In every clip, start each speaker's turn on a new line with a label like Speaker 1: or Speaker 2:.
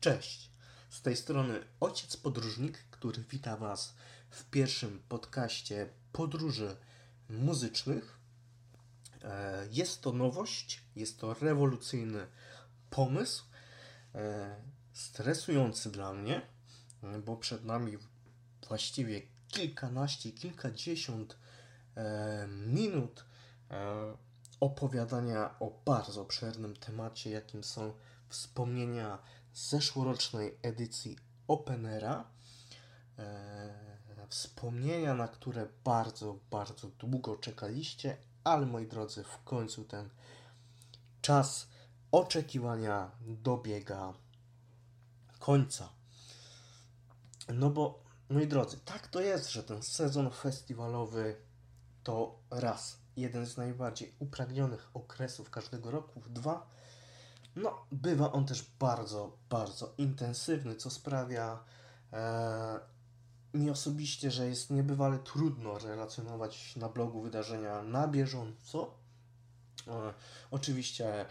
Speaker 1: Cześć! Z tej strony ojciec podróżnik, który wita Was w pierwszym podcaście podróży muzycznych. E, Jest to nowość, jest to rewolucyjny pomysł, e, stresujący dla mnie, bo przed nami właściwie kilkanaście, kilkadziesiąt e, minut opowiadania o bardzo obszernym temacie, jakim są wspomnienia zeszłorocznej edycji Openera. E, Wspomnienia, na które bardzo, bardzo długo czekaliście, ale moi drodzy, w końcu ten czas oczekiwania dobiega końca. No bo, moi drodzy, tak to jest, że ten sezon festiwalowy to raz, jeden z najbardziej upragnionych okresów każdego roku, dwa, no, bywa on też bardzo, bardzo intensywny, co sprawia e, mi osobiście, że jest niebywale trudno relacjonować na blogu wydarzenia na bieżąco. E, oczywiście e,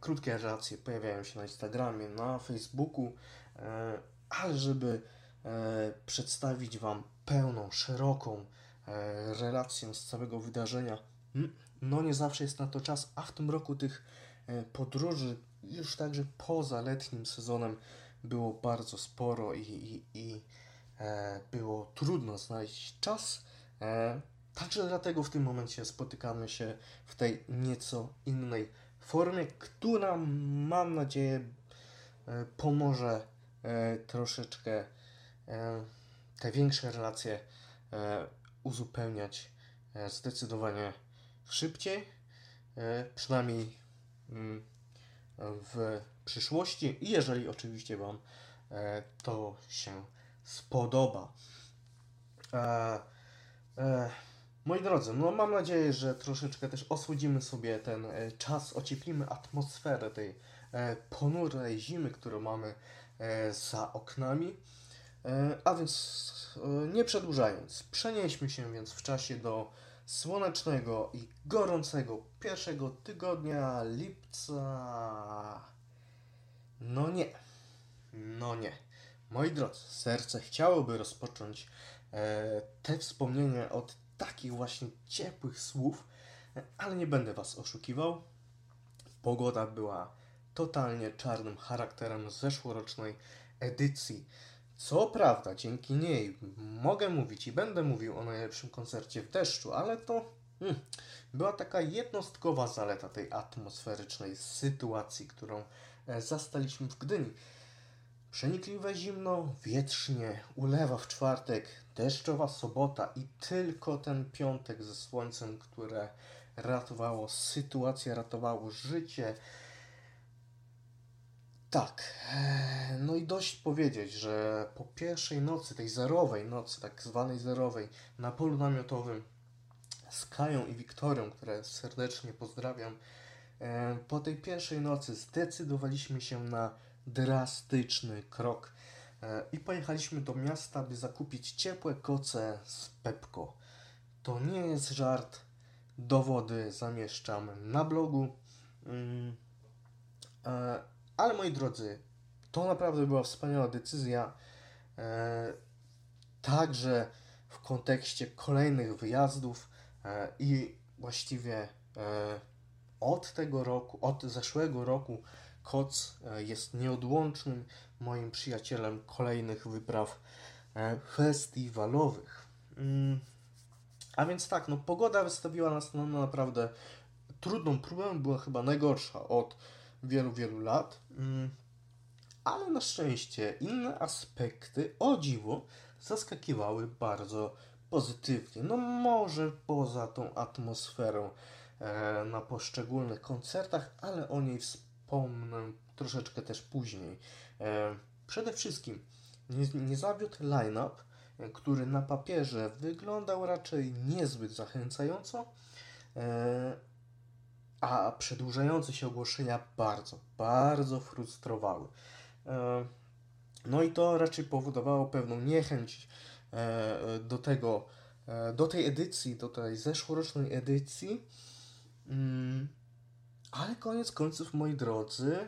Speaker 1: krótkie relacje pojawiają się na Instagramie, na Facebooku, e, ale żeby e, przedstawić Wam pełną, szeroką e, relację z całego wydarzenia, mm, no nie zawsze jest na to czas, a w tym roku tych podróży już także poza letnim sezonem było bardzo sporo i, i, i e, było trudno znaleźć czas. E, także dlatego w tym momencie spotykamy się w tej nieco innej formie, która mam nadzieję e, pomoże e, troszeczkę e, te większe relacje e, uzupełniać zdecydowanie szybciej, przynajmniej mm, w przyszłości jeżeli oczywiście Wam e, to się spodoba. E, e, moi drodzy, no mam nadzieję, że troszeczkę też osłodzimy sobie ten czas, ocieplimy atmosferę tej ponurej zimy, którą mamy za oknami. A więc nie przedłużając, przenieśmy się więc w czasie do słonecznego i gorącego pierwszego tygodnia lipca. No nie, no nie. Moi drodzy, serce chciałoby rozpocząć e, te wspomnienia od takich właśnie ciepłych słów, ale nie będę Was oszukiwał. Pogoda była totalnie czarnym charakterem zeszłorocznej edycji. Co prawda, dzięki niej mogę mówić i będę mówił o najlepszym koncercie w deszczu, ale to hmm, była taka jednostkowa zaleta tej atmosferycznej sytuacji, którą e, zastaliśmy w Gdyni. Przenikliwe zimno, wietrznie, ulewa w czwartek, deszczowa sobota i tylko ten piątek ze słońcem, które ratowało sytuację, ratowało życie. Tak, e, no i dość powiedzieć, że po pierwszej nocy, tej zerowej nocy, tak zwanej zerowej, na polu namiotowym z Kają i Wiktorią, które serdecznie pozdrawiam, e, po tej pierwszej nocy zdecydowaliśmy się na drastyczny krok e, i pojechaliśmy do miasta, by zakupić ciepłe koce z Pepko. To nie jest żart, dowody zamieszczam na blogu. Ale moi drodzy, to naprawdę była wspaniała decyzja. E, także w kontekście kolejnych wyjazdów e, i właściwie e, od tego roku, od zeszłego roku Koc e, jest nieodłącznym moim przyjacielem kolejnych wypraw e, festiwalowych. Mm, a więc tak, no pogoda wystawiła nas na naprawdę trudną próbę, była chyba najgorsza od wielu, wielu lat. Mm, ale na szczęście inne aspekty, o dziwo, zaskakiwały bardzo pozytywnie. No może poza tą atmosferą e, na poszczególnych koncertach, ale o niej wspomnę troszeczkę też później. E, przede wszystkim nie, nie zawiódł line-up, który na papierze wyglądał raczej niezbyt zachęcająco, e, a przedłużające się ogłoszenia bardzo, bardzo frustrowały. E, No i to raczej powodowało pewną niechęć e, do tego, e, do tej edycji, do tej zeszłorocznej edycji. Mm, Ale koniec końców, moi drodzy,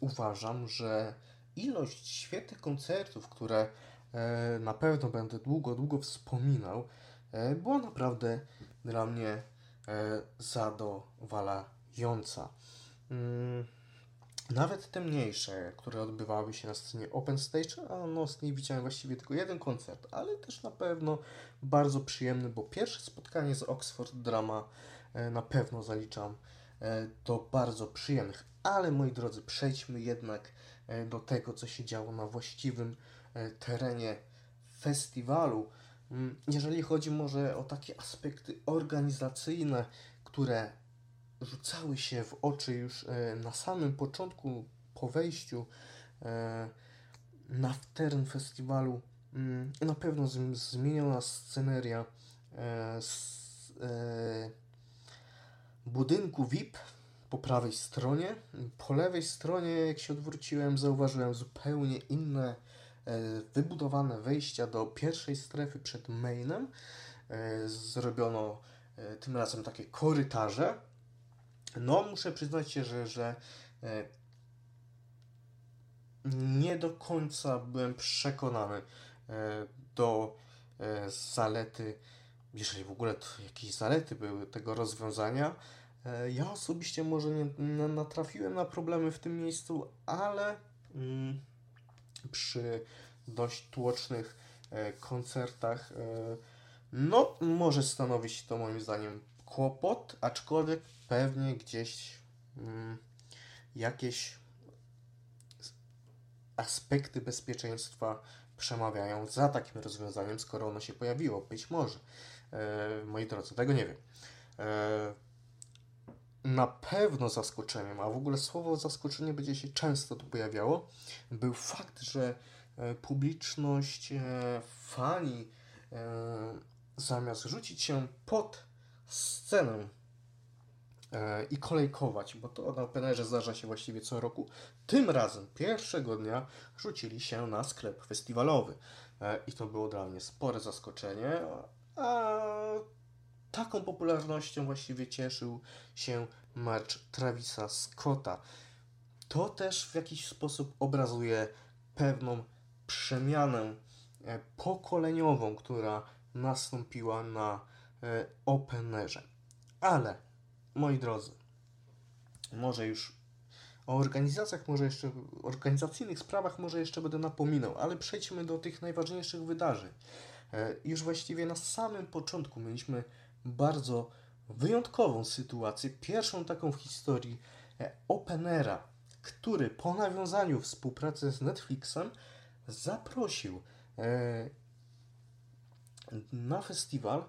Speaker 1: uważam, że ilość świetnych koncertów, które na pewno będę długo, długo wspominał, była naprawdę dla mnie zadowalająca. Mm, nawet te mniejsze, które odbywały się na scenie Open Stage, a no z niej widziałem właściwie tylko jeden koncert, ale też na pewno bardzo przyjemny, bo pierwsze spotkanie z Oxford Drama e, na pewno zaliczam e, do bardzo przyjemnych. Ale moi drodzy, przejdźmy jednak e, do tego, co się działo na właściwym terenie festiwalu. Mm, jeżeli chodzi może o takie aspekty organizacyjne, które rzucały się w oczy już e, na samym początku, po wejściu e, na teren festiwalu. Mm, na pewno zmieniona sceneria e, z budynku VIP po prawej stronie. Po lewej stronie, jak się odwróciłem, zauważyłem zupełnie inne wybudowane wejścia do pierwszej strefy przed mainem. Zrobiono tym razem takie korytarze no, muszę przyznać się, że, że e, nie do końca byłem przekonany e, do e, zalety, jeżeli w ogóle jakieś zalety były tego rozwiązania. Ja osobiście może nie natrafiłem na problemy w tym miejscu, ale mm, przy dość tłocznych koncertach no może stanowić to moim zdaniem kłopot, aczkolwiek pewnie gdzieś mm, jakieś aspekty bezpieczeństwa przemawiają za takim rozwiązaniem, skoro ono się pojawiło. Być może. E, moi drodzy, tego nie wiem. E, na pewno zaskoczeniem, a w ogóle słowo zaskoczenie będzie się często tu pojawiało, był fakt, że e, publiczność, e, fani e, zamiast rzucić się pod scenę e, i kolejkować, bo to na Openerze zdarza się właściwie co roku. Tym razem, pierwszego dnia, rzucili się na sklep festiwalowy. E, I to było dla mnie spore zaskoczenie, a taką popularnością właściwie cieszył się merch Travisa Scotta. To też w jakiś sposób obrazuje pewną przemianę e, pokoleniową, która nastąpiła na Openerze. Ale, moi drodzy, może już o organizacjach, może jeszcze, organizacyjnych sprawach może jeszcze będę napominał, ale przejdźmy do tych najważniejszych wydarzeń. E, już właściwie na samym początku mieliśmy bardzo wyjątkową sytuację, pierwszą taką w historii e, Openera, który po nawiązaniu współpracy z Netflixem zaprosił na festiwal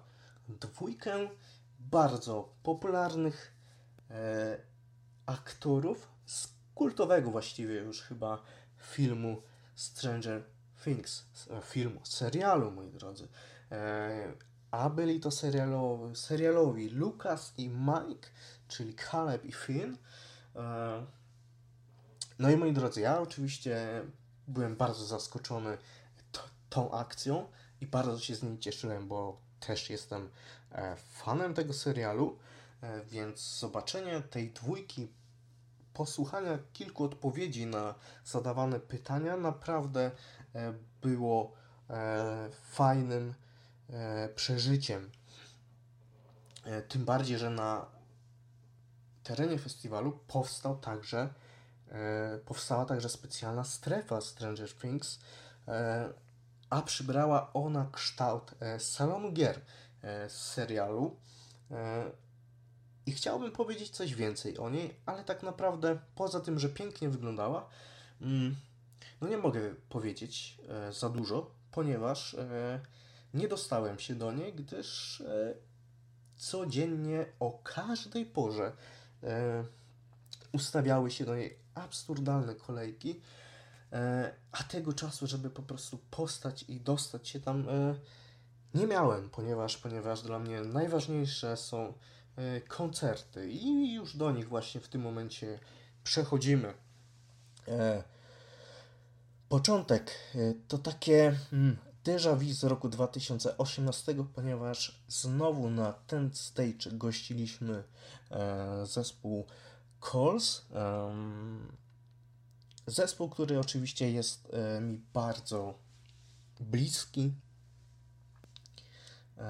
Speaker 1: dwójkę bardzo popularnych e, aktorów z kultowego właściwie już chyba filmu Stranger Things, e, filmu, serialu, moi drodzy. E, a byli to serialowi, serialowi Lucas i Mike, czyli Caleb i Finn. E, no i moi drodzy, ja oczywiście byłem bardzo zaskoczony tą akcją i bardzo się z niej cieszyłem, bo też jestem e, fanem tego serialu, e, więc zobaczenie tej dwójki, posłuchania kilku odpowiedzi na zadawane pytania naprawdę e, było fajnym przeżyciem. Tym bardziej, że na terenie festiwalu powstał także, powstała także specjalna strefa Stranger Things, a przybrała ona kształt e, salonu gier e, z serialu. E, I chciałbym powiedzieć coś więcej o niej, ale tak naprawdę poza tym, że pięknie wyglądała, mm, no nie mogę powiedzieć za dużo, ponieważ nie dostałem się do niej, gdyż codziennie o każdej porze ustawiały się do niej absurdalne kolejki a tego czasu, żeby po prostu postać i dostać się tam e, nie miałem, ponieważ, ponieważ dla mnie najważniejsze są e, koncerty i już do nich właśnie w tym momencie przechodzimy. Początek to takie hmm, déjà vu z roku 2018, ponieważ znowu na ten stage gościliśmy zespół Calls zespół, który oczywiście jest mi bardzo bliski.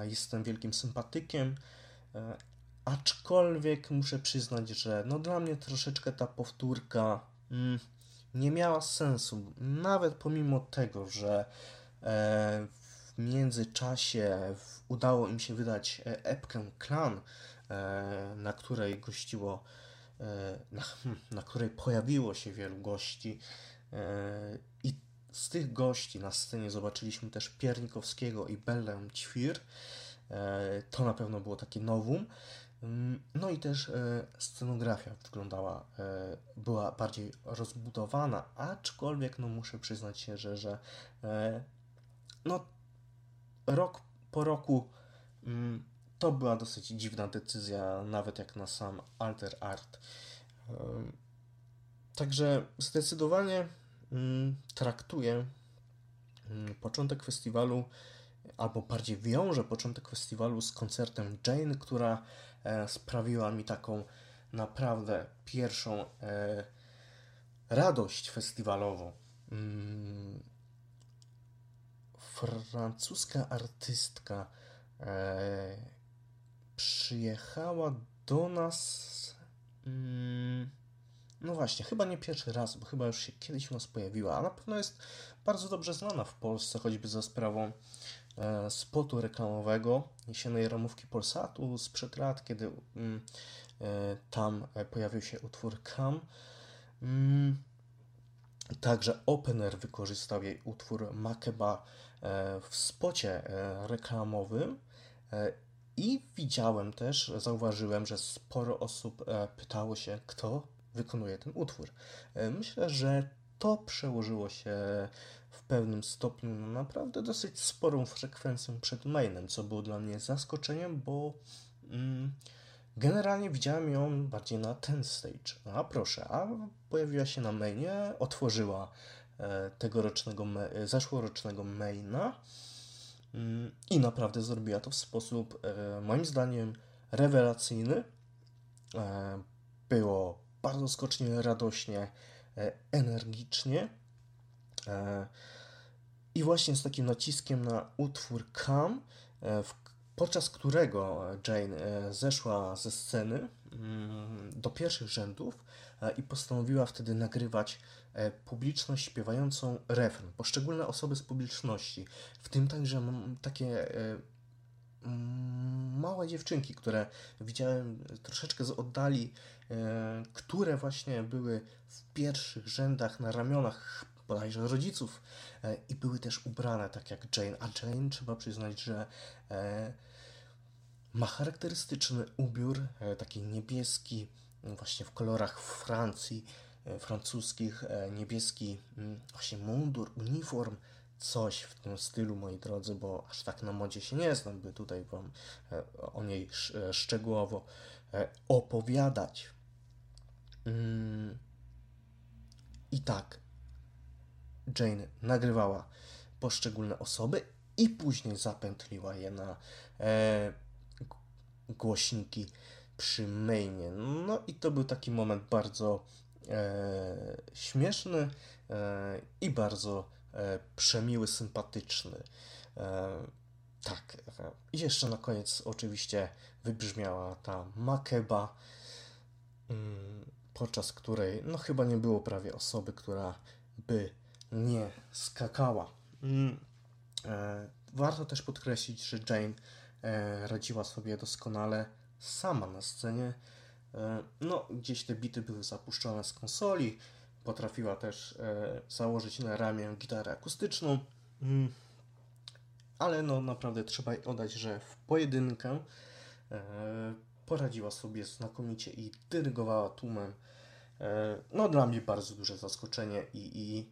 Speaker 1: Jestem wielkim sympatykiem, aczkolwiek muszę przyznać, że no dla mnie troszeczkę ta powtórka mm, nie miała sensu. Nawet pomimo tego, że e, w międzyczasie udało im się wydać e, epkę Klan, e, na której gościło, na, hmm, na której pojawiło się wielu gości i z tych gości na scenie zobaczyliśmy też Piernikowskiego i Bellę Ćwir. To na pewno było takie nowum. Mm, no i też e, scenografia wyglądała, e, była bardziej rozbudowana, aczkolwiek no muszę przyznać się, że, że e, no rok po roku mm, to była dosyć dziwna decyzja, nawet jak na sam Alter Art. Także zdecydowanie mm, traktuję początek festiwalu, albo bardziej wiążę początek festiwalu z koncertem Jane, która E, sprawiła mi taką naprawdę pierwszą e, radość festiwalową. Mm, francuska artystka e, przyjechała do nas. Mm, no właśnie, chyba nie pierwszy raz, bo chyba już się kiedyś u nas pojawiła, a na pewno jest bardzo dobrze znana w Polsce, choćby za sprawą E, spotu reklamowego jesiennej ramówki Polsatu sprzed lat, kiedy mm, e, tam pojawił się utwór Kam. Mm, także Opener wykorzystał jej utwór Makeba e, w spocie reklamowym i widziałem też, zauważyłem, że sporo osób pytało się, kto wykonuje ten utwór. Myślę, że to przełożyło się w pewnym stopniu na naprawdę dosyć sporą frekwencją przed mainem, co było dla mnie zaskoczeniem, bo mm, generalnie widziałem ją bardziej na ten stage. A proszę, a pojawiła się na mainie, otworzyła e, tegorocznego, me, zeszłorocznego maina i naprawdę zrobiła to w sposób e, moim zdaniem rewelacyjny. E, było bardzo skocznie, radośnie, e, energicznie. I właśnie z takim naciskiem na utwór Come, podczas którego Jane zeszła ze sceny mm, do pierwszych rzędów i postanowiła wtedy nagrywać publiczność śpiewającą refren. Poszczególne osoby z publiczności, w tym także takie małe dziewczynki, które widziałem troszeczkę z oddali, które właśnie były w pierwszych rzędach na ramionach bodajże rodziców e, i były też ubrane tak jak Jane, a Jane trzeba przyznać, że e, ma charakterystyczny ubiór, e, taki niebieski, właśnie w kolorach Francji, francuskich, niebieski mm, właśnie mundur, uniform, coś w tym stylu, moi drodzy, bo aż tak na modzie się nie znam, by tutaj Wam o niej szczegółowo opowiadać. Mm. I tak, Jane nagrywała poszczególne osoby i później zapętliła je na e, głośniki przy mainie. No i to był taki moment bardzo e, śmieszny e, i bardzo e, przemiły, sympatyczny. E, tak. E, I jeszcze na koniec oczywiście wybrzmiała ta makeba, mm, podczas której no chyba nie było prawie osoby, która by nie skakała. Mm. E, warto też podkreślić, że Jane radziła sobie doskonale sama na scenie. E, no, gdzieś te bity były zapuszczone z konsoli. Potrafiła też założyć na ramię gitarę akustyczną. Mm. Ale no, naprawdę trzeba jej oddać, że w pojedynkę poradziła sobie znakomicie i dyrygowała tłumem. No, dla mnie bardzo duże zaskoczenie i, i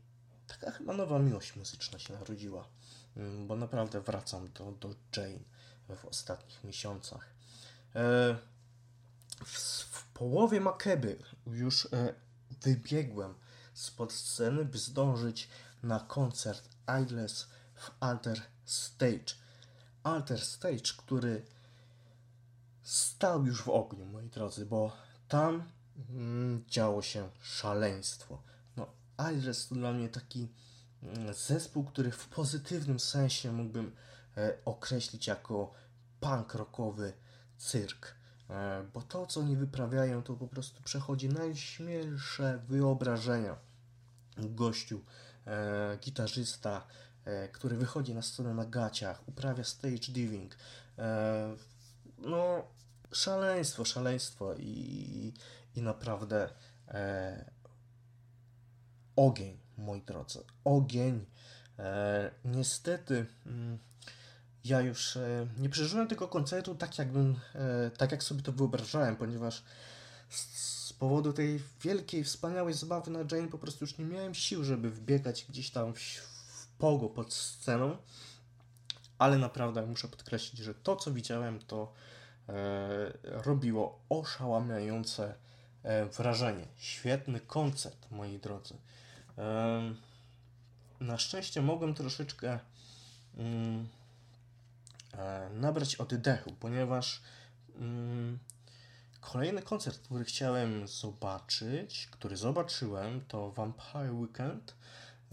Speaker 1: taka chyba nowa miłość muzyczna się narodziła, mm, bo naprawdę wracam do, do Jane w ostatnich miesiącach. E, w, w połowie Makeby już e, wybiegłem spod sceny, by zdążyć na koncert Idles w Alter Stage. Alter Stage, który stał już w ogniu, moi drodzy, bo tam mm, działo się szaleństwo Iris to dla mnie taki mm, zespół, który w pozytywnym sensie mógłbym e, określić jako punk rockowy cyrk. E, bo to, co oni wyprawiają, to po prostu przechodzi najśmielsze wyobrażenia. Gościu, e, gitarzysta, e, który wychodzi na scenę na gaciach, uprawia stage diving. No, szaleństwo, szaleństwo i, i naprawdę ogień, moi drodzy, ogień. Niestety, mm, ja już e, nie przeżyłem tego koncertu tak, jakbym, e, tak jak sobie to wyobrażałem, ponieważ z, powodu tej wielkiej, wspaniałej zabawy na Jane po prostu już nie miałem sił, żeby wbiegać gdzieś tam w, w pogo pod sceną. Ale naprawdę muszę podkreślić, że to, co widziałem, to e, robiło oszałamiające e, wrażenie. Świetny koncert, moi drodzy. E, na szczęście mogłem troszeczkę. Mm, nabrać oddechu, ponieważ mm, kolejny koncert, który chciałem zobaczyć, który zobaczyłem, to Vampire Weekend,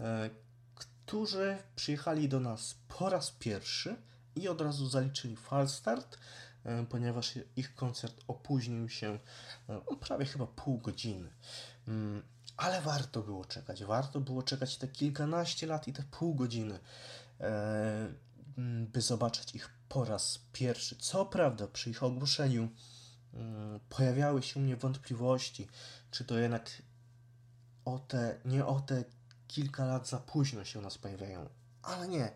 Speaker 1: e, którzy przyjechali do nas po raz pierwszy i od razu zaliczyli false start, e, ponieważ ich koncert opóźnił się no, prawie chyba pół godziny. Mm, ale warto było czekać, warto było czekać te kilkanaście lat i te pół godziny. Mm, by zobaczyć ich po raz pierwszy. Co prawda, przy ich ogłoszeniu mm, pojawiały się u mnie wątpliwości, czy to jednak o te, nie o te kilka lat za późno się u nas pojawiają, ale nie.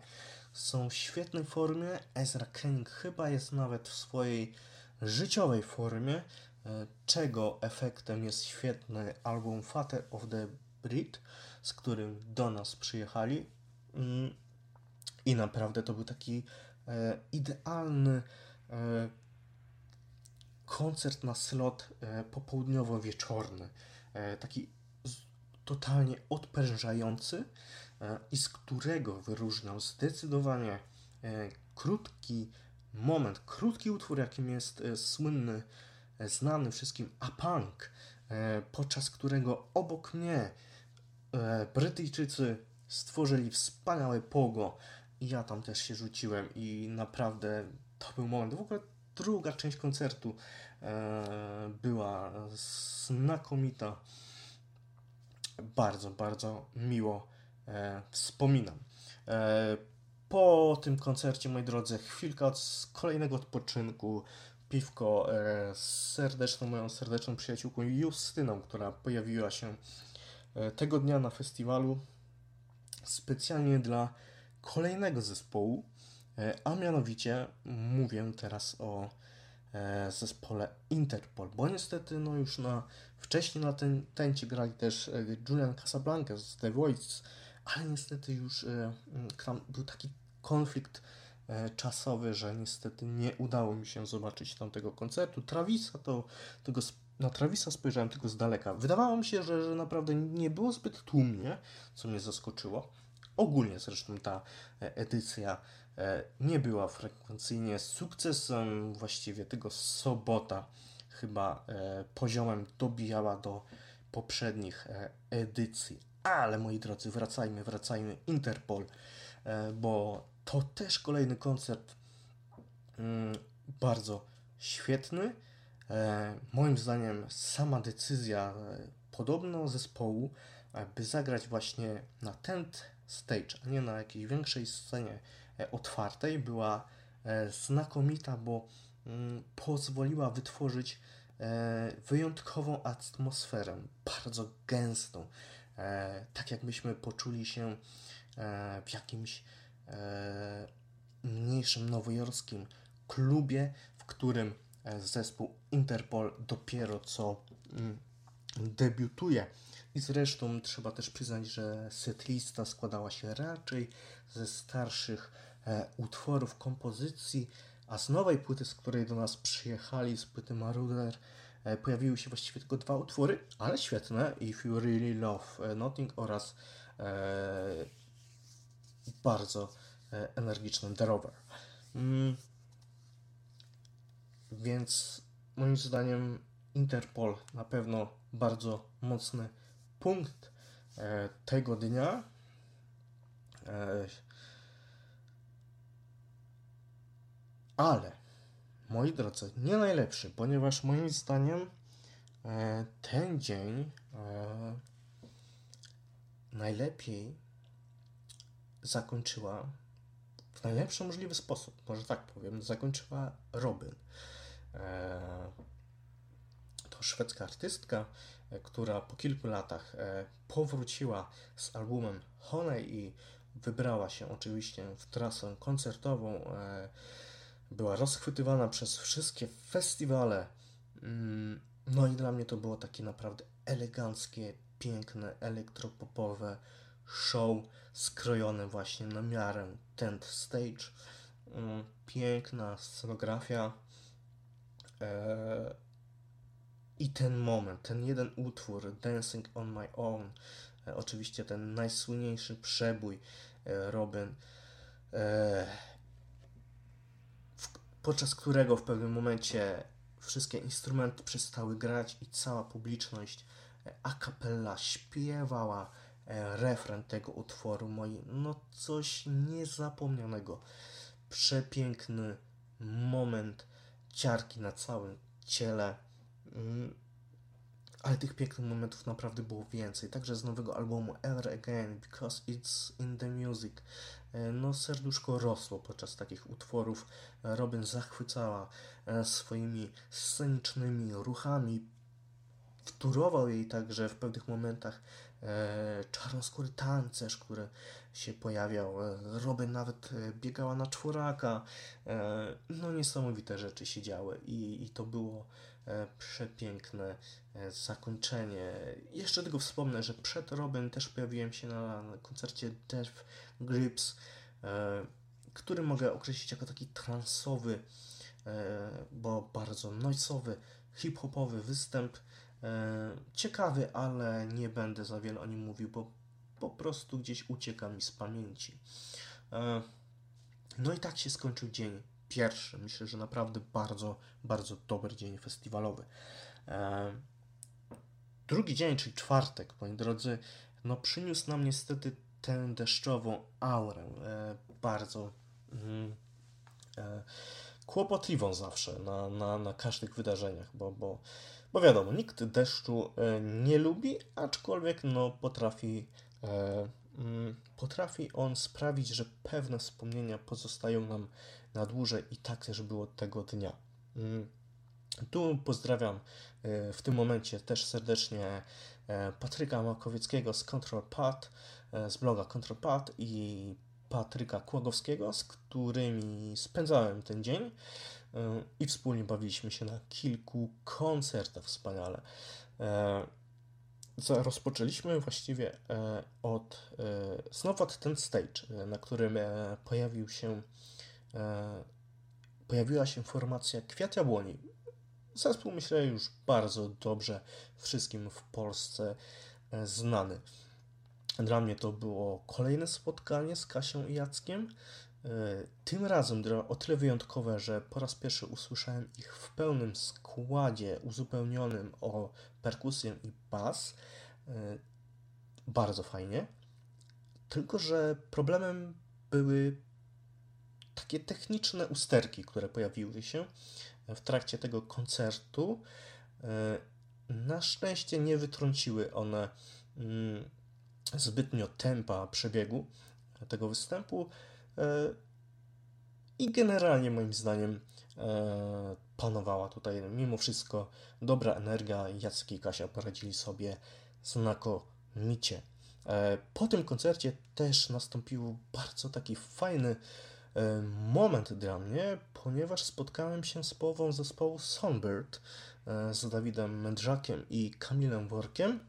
Speaker 1: Są w świetnej formie. Ezra Kenning chyba jest nawet w swojej życiowej formie, e, czego efektem jest świetny album Father of the Brit, z którym do nas przyjechali. I naprawdę to był taki e, idealny e, koncert na slot e, popołudniowo-wieczorny. E, taki z, totalnie odprężający e, i z którego wyróżniał zdecydowanie e, krótki moment, krótki utwór, jakim jest słynny, znany wszystkim A-Punk, podczas którego obok mnie Brytyjczycy stworzyli wspaniałe pogo, ja tam też się rzuciłem i naprawdę to był moment. W ogóle druga część koncertu e, była znakomita. Bardzo, bardzo miło e, wspominam. E, po tym koncercie, moi drodzy, chwilka od kolejnego odpoczynku, piwko e, z serdeczną, moją serdeczną przyjaciółką Justyną, która pojawiła się e, tego dnia na festiwalu specjalnie dla kolejnego zespołu, e, a mianowicie mówię teraz o e, zespole Interpol, bo niestety no już na, wcześniej na ten tencie grali też e, Julian Casablanca z The Voice, ale niestety już tam był taki konflikt czasowy, że niestety nie udało mi się zobaczyć tamtego koncertu. Travisa to tego na Travisa spojrzałem tylko z daleka. Wydawało mi się, że, że naprawdę nie było zbyt tłumnie, co mnie zaskoczyło. Ogólnie zresztą ta e, edycja e, nie była frekwencyjnie sukcesem, właściwie tego sobota chyba e, poziomem dobijała do poprzednich edycji. Ale moi drodzy, wracajmy, wracajmy. Interpol, bo to też kolejny koncert mm, bardzo świetny. Moim zdaniem sama decyzja podobno zespołu, by zagrać właśnie na ten stage, a nie na jakiejś większej scenie e, otwartej, była e, znakomita, bo mm, pozwoliła wytworzyć e, wyjątkową atmosferę, bardzo gęstą, tak jakbyśmy poczuli się w jakimś mniejszym nowojorskim klubie, w którym zespół Interpol dopiero co mm, debiutuje. I zresztą trzeba też przyznać, że setlista składała się raczej ze starszych e, utworów, kompozycji, a z nowej płyty, z której do nas przyjechali, z płyty Maruder, e, pojawiły się właściwie tylko dwa utwory, ale świetne, If You Really Love e, Nothing oraz e, bardzo e, energiczny The Rover. Mm. Więc moim zdaniem Interpol na pewno bardzo mocny punkt tego dnia ale moi drodzy, nie najlepszy, ponieważ moim zdaniem ten dzień najlepiej zakończyła w najlepszy możliwy sposób, może tak powiem, zakończyła Robin. E, to szwedzka artystka, e, która po kilku latach e, powróciła z albumem Honey i wybrała się oczywiście w trasę koncertową. Była rozchwytywana przez wszystkie festiwale. Mm, no i dla mnie to było takie naprawdę eleganckie, piękne, elektropopowe show skrojone właśnie na miarę tent stage. Mm, piękna scenografia. E, I ten moment, ten jeden utwór, Dancing on My Own, e, oczywiście ten najsłynniejszy przebój e, Robin, podczas którego w pewnym momencie wszystkie instrumenty przestały grać i cała publiczność a cappella śpiewała refren tego utworu moi, no coś niezapomnianego. Przepiękny moment ciarki na całym ciele. Mm, ale tych pięknych momentów naprawdę było więcej. Także z nowego albumu Ever Again, Because It's in the Music. E, no, serduszko rosło podczas takich utworów. Robin zachwycała e, swoimi scenicznymi ruchami. Wturował jej także w pewnych momentach e, czarnoskóry tancerz, który się pojawiał. Robin nawet biegała na czworaka. No niesamowite rzeczy się działy i, i to było przepiękne zakończenie. Jeszcze tylko wspomnę, że przed Robin też pojawiłem się na koncercie Death Grips, który mogę określić jako taki transowy, bo bardzo noisowy, hip-hopowy występ. Ciekawy, ale nie będę za wiele o nim mówił, bo po prostu gdzieś ucieka mi z pamięci. E, no i tak się skończył dzień pierwszy. Myślę, że naprawdę bardzo, bardzo dobry dzień festiwalowy. E, drugi dzień, czyli czwartek, moi drodzy, no przyniósł nam niestety tę deszczową aurę. E, bardzo mm, kłopotliwą zawsze na, na, na każdych wydarzeniach, bo, bo, bo wiadomo, nikt deszczu nie lubi, aczkolwiek no, potrafi E, potrafi on sprawić, że pewne wspomnienia pozostają nam na dłużej i tak też było tego dnia. Mm, tu pozdrawiam e, w tym momencie też serdecznie e, Patryka Makowieckiego z Control Pad, z bloga Control Pad i Patryka Kłagowskiego, z którymi spędzałem ten dzień i wspólnie bawiliśmy się na kilku koncertach wspaniale rozpoczęliśmy właściwie e, od e, znowu od ten stage, e, na którym pojawił się pojawiła się formacja Kwiat Jabłoni. Zespół myślę już bardzo dobrze wszystkim w Polsce znany. Dla mnie to było kolejne spotkanie z Kasią i Jackiem. Tym razem o tyle wyjątkowe, że po raz pierwszy usłyszałem ich w pełnym składzie uzupełnionym o perkusję i bas. E, bardzo fajnie. Tylko, że problemem były takie techniczne usterki, które pojawiły się w trakcie tego koncertu. E, na szczęście nie wytrąciły one mm, zbytnio tempa przebiegu tego występu. E, I generalnie moim zdaniem panowała tutaj mimo wszystko dobra energia. Jacek i Kasia poradzili sobie znakomicie. E, po tym koncercie też nastąpił bardzo taki fajny e, moment dla mnie, ponieważ spotkałem się z połową zespołu Songbird e, z Dawidem Mędrzakiem i Kamilem Workiem.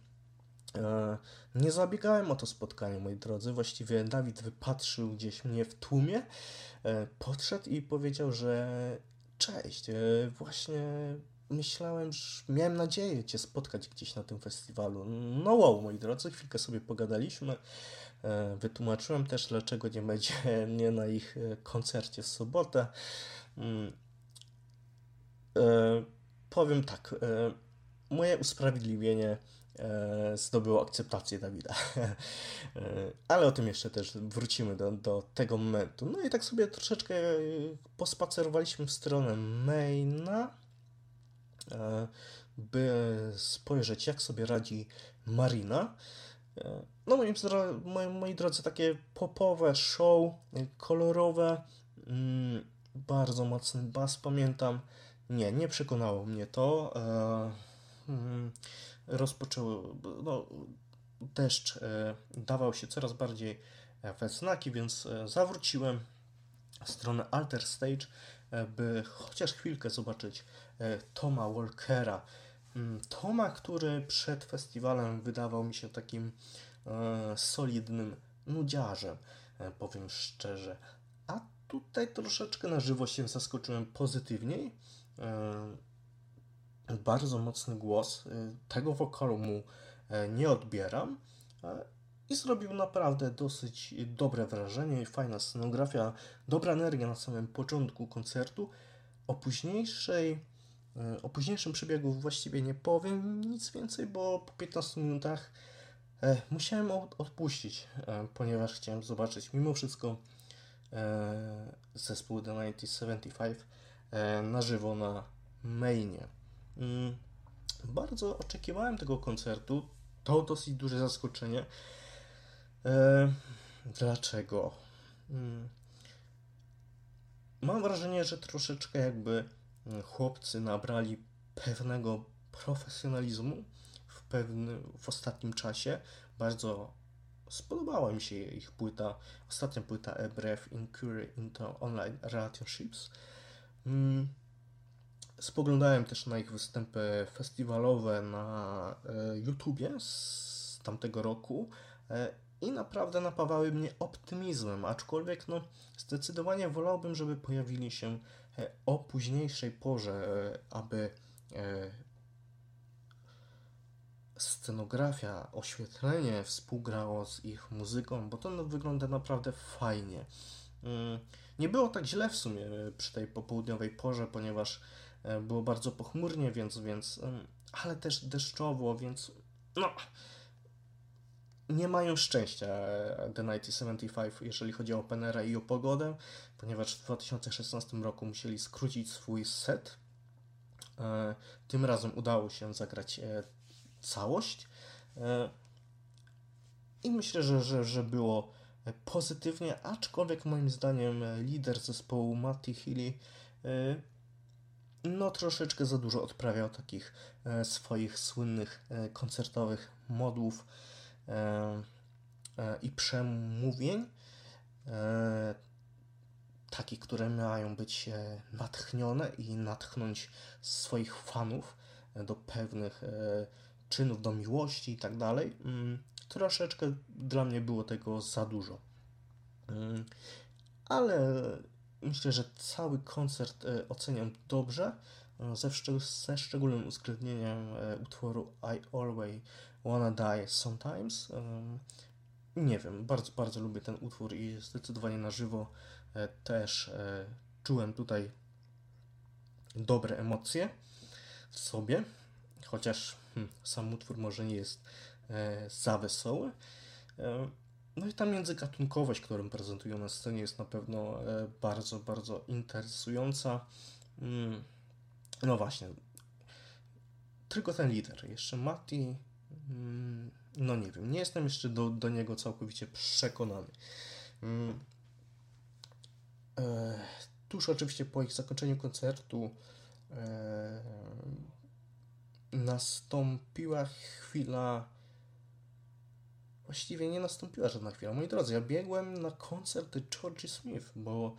Speaker 1: Nie zabiegałem o to spotkanie, moi drodzy. Właściwie Dawid wypatrzył gdzieś mnie w tłumie, podszedł i powiedział, że cześć, właśnie myślałem, że miałem nadzieję Cię spotkać gdzieś na tym festiwalu. No wow, moi drodzy, chwilkę sobie pogadaliśmy. E, wytłumaczyłem też, dlaczego nie będzie mnie na ich e, koncercie w sobotę. Mm. E, powiem tak, moje usprawiedliwienie e, zdobyło akceptację Dawida. Ale o tym jeszcze też wrócimy do, do tego momentu. No i tak sobie troszeczkę pospacerowaliśmy w stronę maina, by spojrzeć, jak sobie radzi Marina. No moi, moi, moi drodzy, takie popowe show, kolorowe, mm, bardzo mocny bas, pamiętam. Nie, nie przekonało mnie to. E, rozpoczęło, no, deszcz e, dawał się coraz bardziej we znaki, więc e, zawróciłem w stronę Alter Stage, e, by chociaż chwilkę zobaczyć e, Toma Walkera. Mm, Toma, który przed festiwalem wydawał mi się takim e, solidnym nudziarzem, powiem szczerze. A tutaj troszeczkę na żywo się zaskoczyłem pozytywniej. Bardzo mocny głos. Tego wokalu mu nie odbieram. I zrobił naprawdę dosyć dobre wrażenie, fajna scenografia, dobra energia na samym początku koncertu. O późniejszej E, o późniejszym przebiegu właściwie nie powiem nic więcej, bo po 15 minutach e, musiałem odpuścić, e, ponieważ chciałem zobaczyć mimo wszystko zespół The 1975 na żywo na mainie. Mm, bardzo oczekiwałem tego koncertu. To dosyć duże zaskoczenie. Dlaczego? Mm, mam wrażenie, że troszeczkę jakby chłopcy nabrali pewnego profesjonalizmu w, pewnym, w ostatnim czasie. Bardzo spodobała mi się ich płyta, ostatnia płyta A Breath Inquiry into Online Relationships. Mm, spoglądałem też na ich występy festiwalowe na e, YouTubie z tamtego roku e, i naprawdę napawały mnie optymizmem, aczkolwiek no, zdecydowanie wolałbym, żeby pojawili się E, o późniejszej porze, aby scenografia, oświetlenie współgrało z ich muzyką, bo to wygląda naprawdę fajnie. Mm, nie było tak źle w sumie przy tej popołudniowej porze, ponieważ było bardzo pochmurnie, więc, więc ale też deszczowo, więc no, nie mają szczęścia The 1975, jeżeli chodzi o Openera i o pogodę, ponieważ w 2016 roku musieli skrócić swój set. E, tym razem udało się zagrać e, całość. E, I myślę, że, że, że było pozytywnie, aczkolwiek moim zdaniem lider zespołu Matty Healy no troszeczkę za dużo odprawiał takich swoich słynnych koncertowych modłów E, e, i przemówień, e, takich, które mają być natchnione i natchnąć swoich fanów do pewnych czynów, do miłości i tak dalej. Mm, troszeczkę dla mnie było tego za dużo. Mm, ale myślę, że cały koncert oceniam dobrze, ze, ze szczególnym uwzględnieniem utworu I Always Wanna Die Sometimes. Nie wiem, bardzo, bardzo lubię ten utwór i zdecydowanie na żywo e, też e, czułem tutaj dobre emocje w sobie, chociaż hmm, sam utwór może nie jest e, za wesoły. No i ta międzygatunkowość, którą prezentują na scenie jest na pewno bardzo, bardzo interesująca. Mm, no właśnie, tylko ten lider. Jeszcze Matti Mm, no nie wiem, nie jestem jeszcze do, do niego całkowicie przekonany. Mm, e, tuż oczywiście po ich zakończeniu koncertu e, nastąpiła chwila. Właściwie nie nastąpiła żadna chwila. Moi drodzy, ja biegłem na koncert Georgie Smith, bo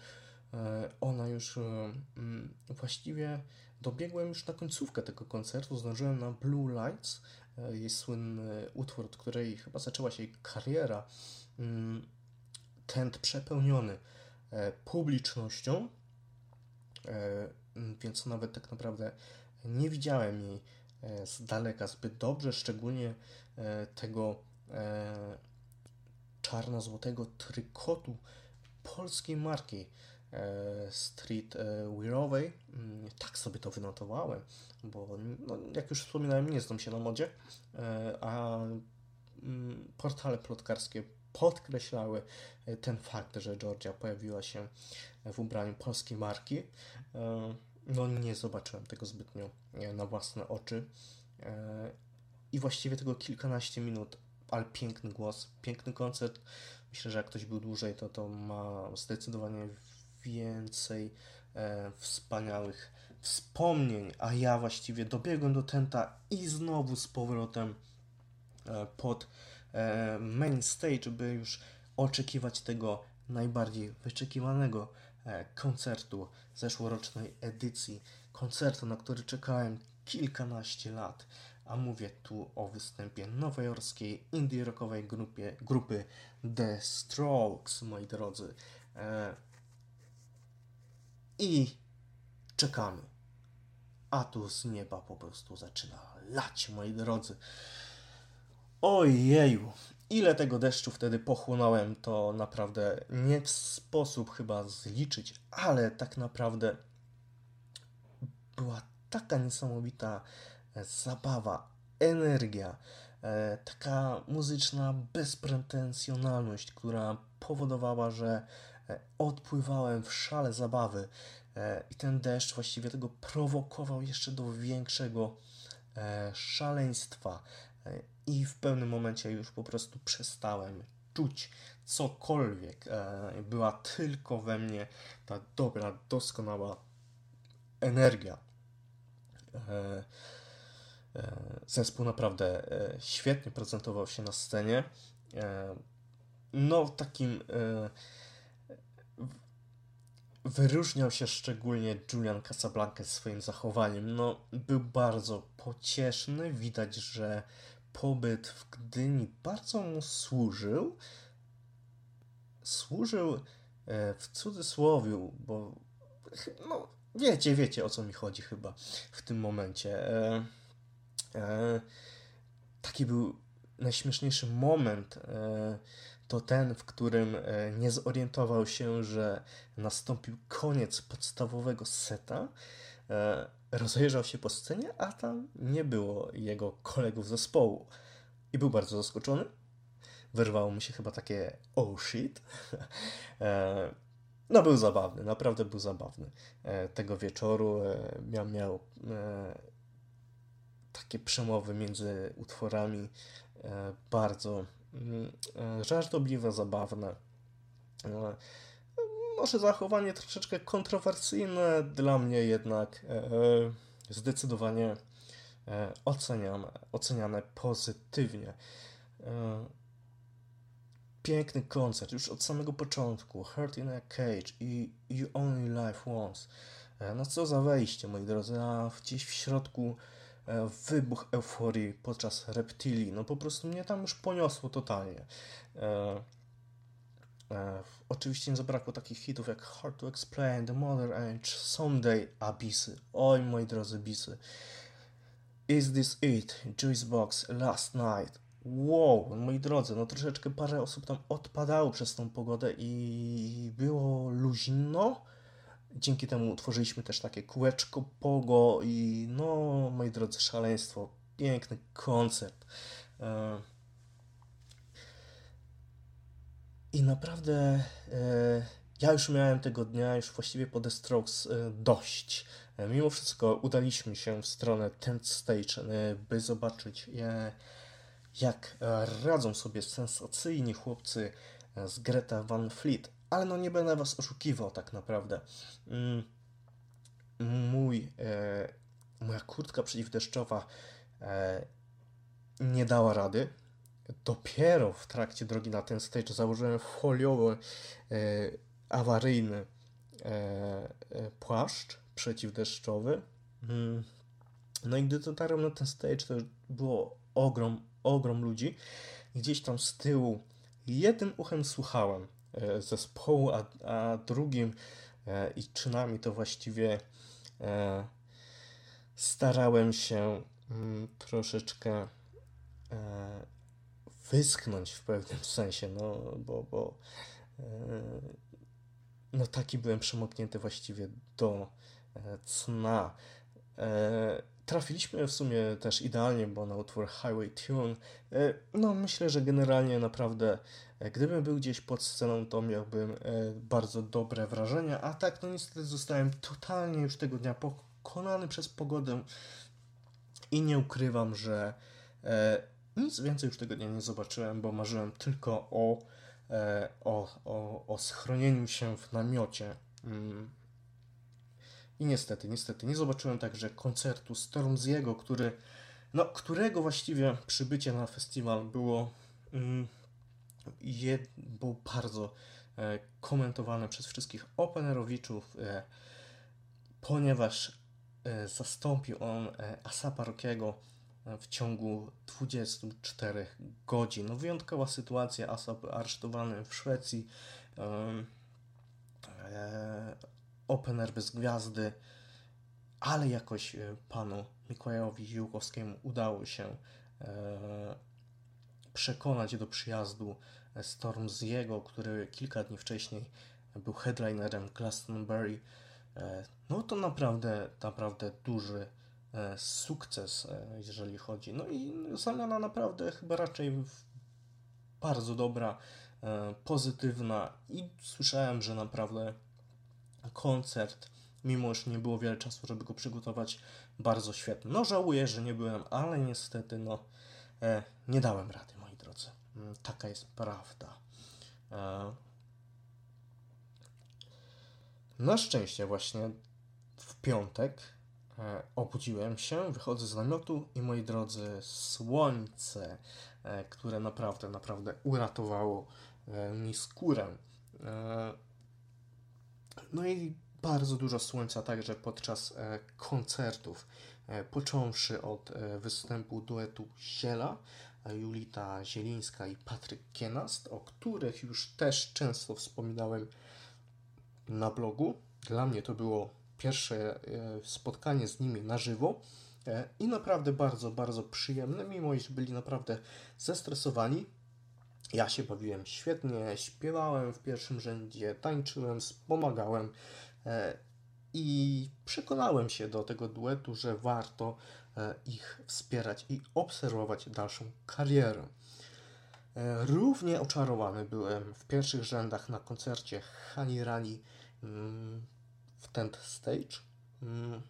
Speaker 1: e, ona już mm, właściwie dobiegłem już na końcówkę tego koncertu. Zdążyłem na Blue Lights E, jej słynny utwór, od której chyba zaczęła się jej kariera, mm, tent przepełniony e, publicznością, e, więc nawet tak naprawdę nie widziałem jej z daleka zbyt dobrze, szczególnie tego czarno-złotego trykotu polskiej marki Street Wearowej. Mm, tak sobie to wynotowałem, bo no, jak już wspominałem, nie znam się na modzie, a mm, portale plotkarskie podkreślały ten fakt, że Georgia pojawiła się w ubraniu polskiej marki. No nie zobaczyłem tego zbytnio na własne oczy. I właściwie tego kilkanaście minut, ale piękny głos, piękny koncert. Myślę, że jak ktoś był dłużej, to to ma zdecydowanie więcej e, wspaniałych wspomnień, a ja właściwie dobiegłem do tenta i znowu z powrotem e, pod e, main stage, by już oczekiwać tego najbardziej wyczekiwanego e, koncertu zeszłorocznej edycji, koncertu, na który czekałem kilkanaście lat a mówię tu o występie nowojorskiej indie rockowej grupie, grupy The Strokes, moi drodzy. E, I czekamy. A tu z nieba po prostu zaczyna lać, moi drodzy. Ojeju, ile tego deszczu wtedy pochłonąłem, to naprawdę nie w sposób chyba zliczyć, ale tak naprawdę była taka niesamowita zabawa, energia, e, taka muzyczna bezpretensjonalność, która powodowała, że e, odpływałem w szale zabawy e, i ten deszcz właściwie tego prowokował jeszcze do większego szaleństwa i w pewnym momencie już po prostu przestałem czuć cokolwiek. Była tylko we mnie ta dobra, doskonała energia. E, zespół naprawdę e, świetnie prezentował się na scenie. E, no, takim wyróżniał się szczególnie Julian Casablanca swoim zachowaniem. No, był bardzo pocieszny. Widać, że pobyt w Gdyni bardzo mu służył. Służył w cudzysłowie, bo no, wiecie, wiecie o co mi chodzi chyba w tym momencie. Taki był najśmieszniejszy moment. E, to ten, w którym e, nie zorientował się, że nastąpił koniec podstawowego seta. Rozejrzał się po scenie, a tam nie było jego kolegów zespołu. I był bardzo zaskoczony. Wyrwało mu się chyba takie oh shit. No był zabawny, naprawdę był zabawny. Tego wieczoru miał, miał takie przemowy między utworami e, bardzo mm, e, żartobliwe, zabawne. E, może zachowanie troszeczkę kontrowersyjne, dla mnie jednak zdecydowanie oceniam, oceniane pozytywnie. Piękny koncert, już od samego początku. Heart in a Cage i You Only Life Once. No co za wejście, moi drodzy, a gdzieś w środku wybuch euforii podczas reptilii. No po prostu mnie tam już poniosło totalnie. E, e, oczywiście nie zabrakło takich hitów jak Hard to Explain, The Mother Age, Someday, Abisy. Oj, moi drodzy, bisy. Is This It? Juice Box, Last Night. Wow, moi drodzy, no troszeczkę parę osób tam odpadało przez tą pogodę i było luźno, Dzięki temu utworzyliśmy też takie kółeczko pogo i no, moi drodzy, szaleństwo. Piękny koncert. E, I naprawdę e, ja już miałem tego dnia, już właściwie po The Strokes e, dość. Mimo wszystko udaliśmy się w stronę Tent Stage, by zobaczyć jak radzą sobie sensacyjni chłopcy z Greta Van Fleet ale no nie będę was oszukiwał tak naprawdę. Mm, mój, e, moja kurtka przeciwdeszczowa e, nie dała rady. Dopiero w trakcie drogi na ten stage założyłem foliowy, e, awaryjny e, e, płaszcz przeciwdeszczowy. Mm. No i gdy dotarłem na ten stage, to było ogrom, ogrom ludzi. Gdzieś tam z tyłu jednym uchem słuchałem zespołu, a, a drugim e, i czynami to właściwie e, starałem się mm, troszeczkę wysknąć w pewnym sensie, no bo, bo no taki byłem przemoknięty właściwie do cna. Trafiliśmy w sumie też idealnie, bo na utwór Highway Tune. No, myślę, że generalnie naprawdę, gdybym był gdzieś pod sceną, to miałbym bardzo dobre wrażenia, a tak, no niestety zostałem totalnie już tego dnia pokonany przez pogodę i nie ukrywam, że nic więcej już tego dnia nie zobaczyłem, bo marzyłem tylko o, e, o, o, o schronieniu się w namiocie. Mm. I niestety, niestety nie zobaczyłem także koncertu Stormziego, który, no, którego właściwie przybycie na festiwal było, mm, je, było bardzo e, komentowane przez wszystkich openerowiczów, e, ponieważ e, zastąpił on e, Asapa Rockiego w ciągu 24 godzin. No wyjątkowa sytuacja, Asap aresztowany w Szwecji, e, opener bez gwiazdy, ale jakoś e, panu Mikołajowi Ziłkowskiemu udało się e, przekonać do przyjazdu Stormziego, który kilka dni wcześniej był headlinerem Glastonbury. No to naprawdę, naprawdę duży E, sukces, e, jeżeli chodzi. No i zamiana naprawdę chyba raczej bardzo dobra, e, pozytywna i słyszałem, że naprawdę koncert, mimo że nie było wiele czasu, żeby go przygotować, bardzo świetny. No żałuję, że nie byłem, ale niestety no nie dałem rady, taka jest prawda. Na szczęście właśnie w piątek E, obudziłem się, wychodzę z namiotu i moi drodzy, słońce, e, które naprawdę, naprawdę uratowało e, mi skórę. No i bardzo dużo słońca także podczas koncertów, począwszy od występu duetu Ziela, Julita Zielińska i Patryk Kienast, o których już też często wspominałem na blogu. Dla mnie to było pierwsze e, spotkanie z nimi na żywo e, i naprawdę bardzo, bardzo przyjemne, mimo iż byli naprawdę zestresowani. Ja się bawiłem świetnie, śpiewałem w pierwszym rzędzie, tańczyłem, pomagałem e, i przekonałem się do tego duetu, że warto ich wspierać i obserwować dalszą karierę. Równie oczarowany byłem w pierwszych rzędach na koncercie Hani Rani mm, w Tent Stage. Mm.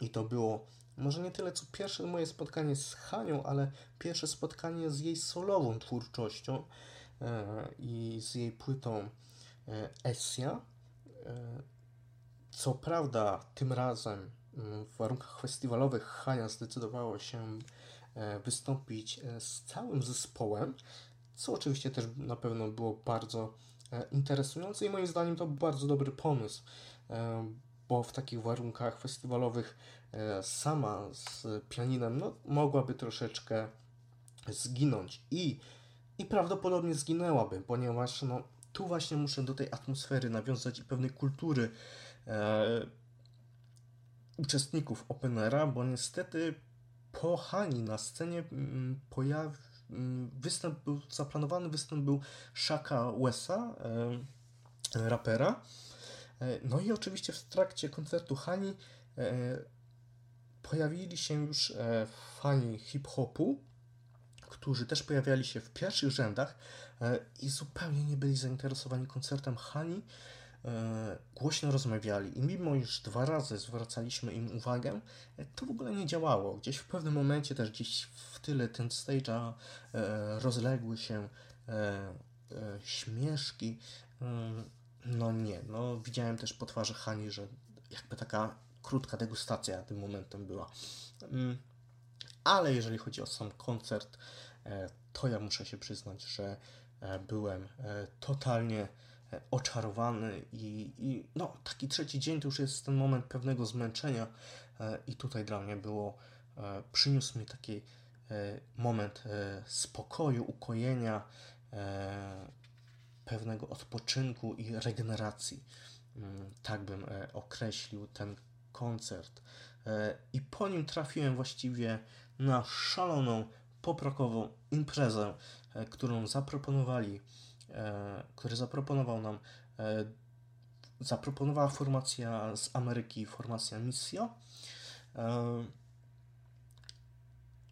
Speaker 1: I to było może nie tyle co pierwsze moje spotkanie z Hanią, ale pierwsze spotkanie z jej solową twórczością e, i z jej płytą e, Essia. E, co prawda, tym razem w warunkach festiwalowych Hania zdecydowała się wystąpić z całym zespołem, co oczywiście też na pewno było bardzo interesujące i moim zdaniem to bardzo dobry pomysł, E, bo w takich warunkach festiwalowych e, sama z pianinem no, mogłaby troszeczkę zginąć i, i prawdopodobnie zginęłaby, ponieważ no, tu właśnie muszę do tej atmosfery nawiązać i pewnej kultury e, uczestników Openera, bo niestety po Hani na scenie mm, pojawił mm, występ był, zaplanowany występ był Shaka Wesa, e, rapera, E, no i oczywiście w trakcie koncertu Hani e, pojawili się już e, fani hip-hopu, którzy też pojawiali się w pierwszych rzędach i zupełnie nie byli zainteresowani koncertem Hani. Głośno rozmawiali i mimo iż dwa razy zwracaliśmy im uwagę, to w ogóle nie działało. Gdzieś w pewnym momencie też gdzieś w tyle ten stage'a rozległy się śmieszki no nie, no widziałem też po twarzy Hani, że jakby taka krótka degustacja tym momentem była. Mm, ale jeżeli chodzi o sam koncert, e, to ja muszę się przyznać, że e, byłem e, totalnie oczarowany i, i no, taki trzeci dzień to już jest ten moment pewnego zmęczenia i tutaj dla mnie było, przyniósł mi taki moment spokoju, ukojenia, pewnego odpoczynku i regeneracji. Mm, tak bym e, określił ten koncert. E, I po nim trafiłem właściwie na szaloną, poprokową imprezę, e, którą zaproponowali, który zaproponował nam zaproponowała formacja z Ameryki, formacja Missio.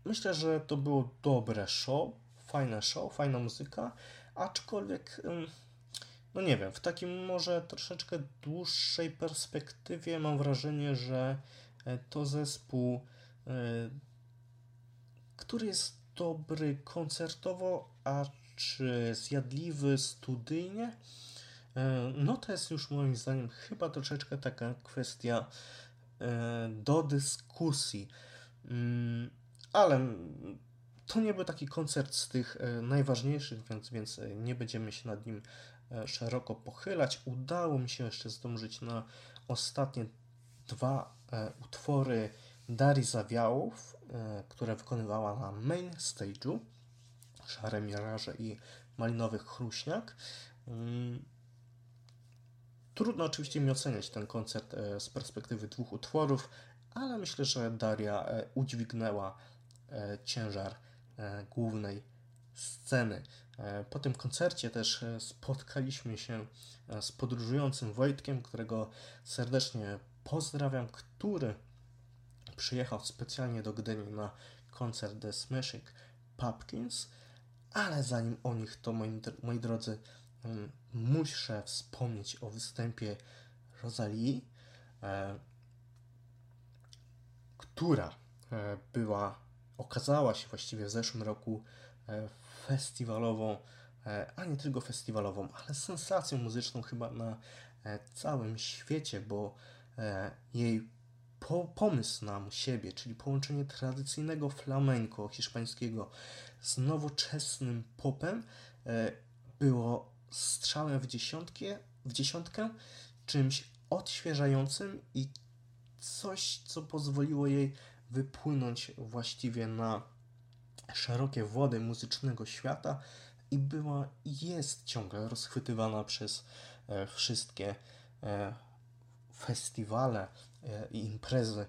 Speaker 1: Myślę, że to było dobre show, fajne show, fajna muzyka, aczkolwiek, no nie wiem, w takim może troszeczkę dłuższej perspektywie mam wrażenie, że e, to zespół, e, który jest dobry koncertowo, a czy zjadliwy studyjnie, e, no to jest już moim zdaniem chyba troszeczkę taka kwestia do dyskusji. Mm, ale to nie był taki koncert z tych e, najważniejszych, więc, więc e, nie będziemy się nad nim e, szeroko pochylać. Udało mi się jeszcze zdążyć na ostatnie dwa utwory Darii Zawiałów, które wykonywała na main stage'u. Szare Miraże i Malinowy Chruśniak. Mm, trudno oczywiście mi oceniać ten koncert z perspektywy dwóch utworów, ale myślę, że Daria udźwignęła E, ciężar e, głównej sceny. E, po tym koncercie też spotkaliśmy się z podróżującym Wojtkiem, którego serdecznie pozdrawiam, który przyjechał specjalnie do Gdyni na koncert The Smashing Pumpkins, ale zanim o nich, to moi, moi drodzy, mm, muszę wspomnieć o występie Rosalii, która była okazała się właściwie w zeszłym roku e, festiwalową, e, a nie tylko festiwalową, ale sensacją muzyczną chyba na e, całym świecie, bo jej po, pomysł na siebie, czyli połączenie tradycyjnego flamenco hiszpańskiego z nowoczesnym popem, było strzałem w, dziesiątkę, w dziesiątkę, czymś odświeżającym i coś, co pozwoliło jej wypłynąć właściwie na szerokie wody muzycznego świata i była jest ciągle rozchwytywana przez e, wszystkie e, festiwale. e, i imprezy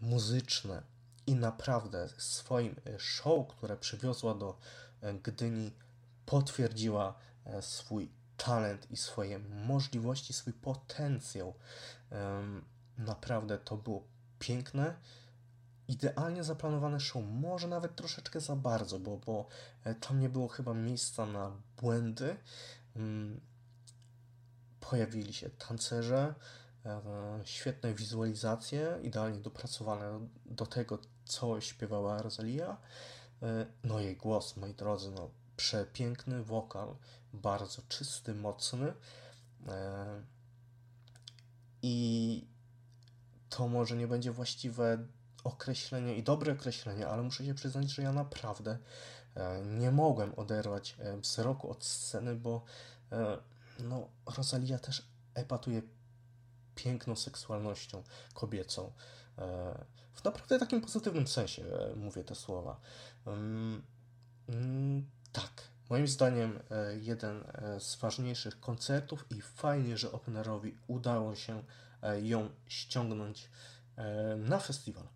Speaker 1: muzyczne i naprawdę swoim show, które przywiozła do Gdyni, potwierdziła swój talent i swoje możliwości, swój potencjał. Naprawdę to było piękne idealnie zaplanowane show, może nawet troszeczkę za bardzo, bo, bo e, tam nie było chyba miejsca na błędy. Pojawili się tancerze, e, świetne wizualizacje, idealnie dopracowane do tego, co śpiewała Rosalia. E, no jej głos, moi drodzy, no przepiękny wokal, bardzo czysty, mocny. I to może nie będzie właściwe określenie i dobre określenie, ale muszę się przyznać, że ja naprawdę e, nie mogłem oderwać e, wzroku od sceny, bo e, no, Rosalia też epatuje piękną seksualnością kobiecą. W naprawdę takim pozytywnym sensie mówię te słowa. Mm, tak, moim zdaniem jeden z ważniejszych koncertów i fajnie, że Openerowi udało się ją ściągnąć na festiwal.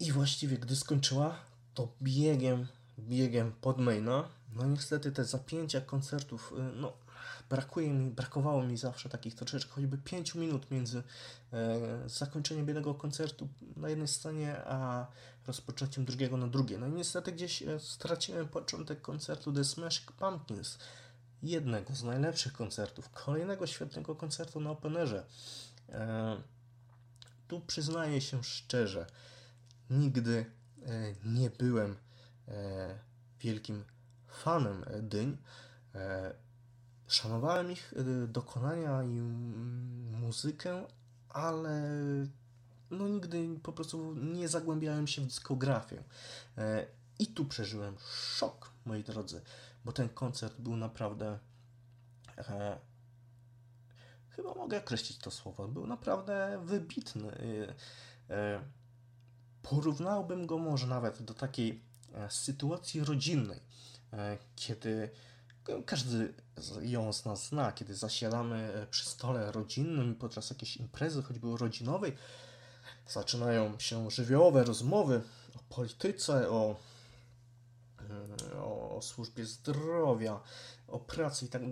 Speaker 1: I właściwie, gdy skończyła, to biegiem, biegiem pod maina. No niestety te zapięcia koncertów, y, no brakuje mi, brakowało mi zawsze takich troszeczkę, choćby 5 minut między e, zakończeniem jednego koncertu na jednej scenie, a rozpoczęciem drugiego na drugie. No i niestety gdzieś e, straciłem początek koncertu The Smashing Pumpkins, jednego z najlepszych koncertów, kolejnego świetnego koncertu na Openerze. E, tu przyznaję się szczerze, nigdy e, nie byłem e, wielkim fanem dyń. Szanowałem ich dokonania i muzykę, ale no nigdy po prostu nie zagłębiałem się w dyskografię. I tu przeżyłem szok, moi drodzy, bo ten koncert był naprawdę chyba mogę określić to słowo, był naprawdę wybitny. Porównałbym go może nawet do takiej e, sytuacji rodzinnej, e, kiedy każdy ją z nas zna, kiedy zasiadamy e, przy stole rodzinnym podczas jakiejś imprezy, choćby rodzinowej, zaczynają się żywiołowe rozmowy o polityce, o, o o służbie zdrowia, o pracy i tak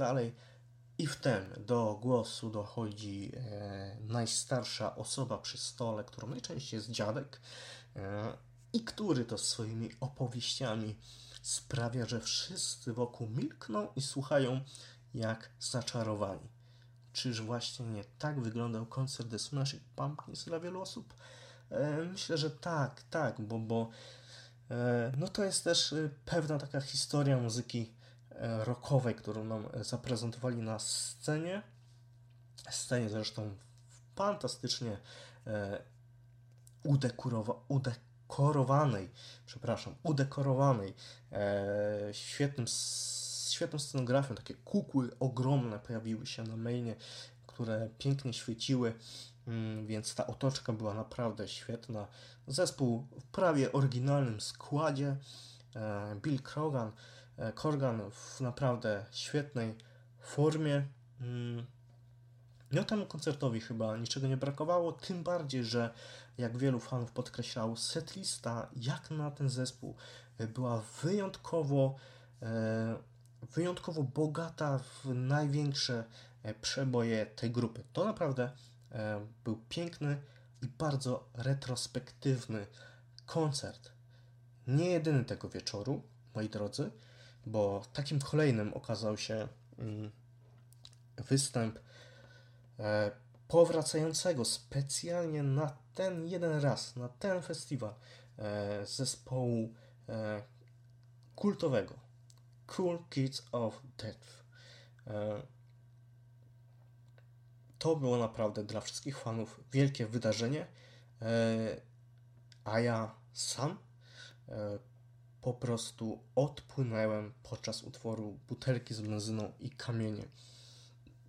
Speaker 1: wtem do głosu dochodzi e, najstarsza osoba przy stole, którą najczęściej jest dziadek, e, i który to swoimi opowieściami sprawia, że wszyscy wokół milkną i słuchają jak zaczarowani. Czyż właśnie nie tak wyglądał koncert The Smashing Pumpkins dla wielu osób? E, myślę, że tak, tak, bo, bo e, no to jest też e, pewna taka historia muzyki rockowej, którą nam zaprezentowali na scenie. Scenie zresztą fantastycznie udekorowa, udekorowanej, przepraszam, udekorowanej świetnym świetną scenografią, takie kukły ogromne pojawiły się na mainie, które pięknie świeciły, mm, więc ta otoczka była naprawdę świetna. Zespół w prawie oryginalnym składzie, e, Bill Corgan, e, Corgan w naprawdę świetnej formie. No temu koncertowi chyba niczego nie brakowało, tym bardziej, że jak wielu fanów podkreślało, setlista jak na ten zespół była wyjątkowo e, wyjątkowo bogata w największe e, przeboje tej grupy. To naprawdę e, był piękny i bardzo retrospektywny koncert. Nie jedyny tego wieczoru, moi drodzy, bo takim kolejnym okazał się mm, występ e, powracającego specjalnie na ten jeden raz, na ten festiwal zespołu kultowego Cool Kids of Death. E, to było naprawdę dla wszystkich fanów wielkie wydarzenie, e, a ja sam e, po prostu odpłynąłem podczas utworu butelki z benzyną i kamienie.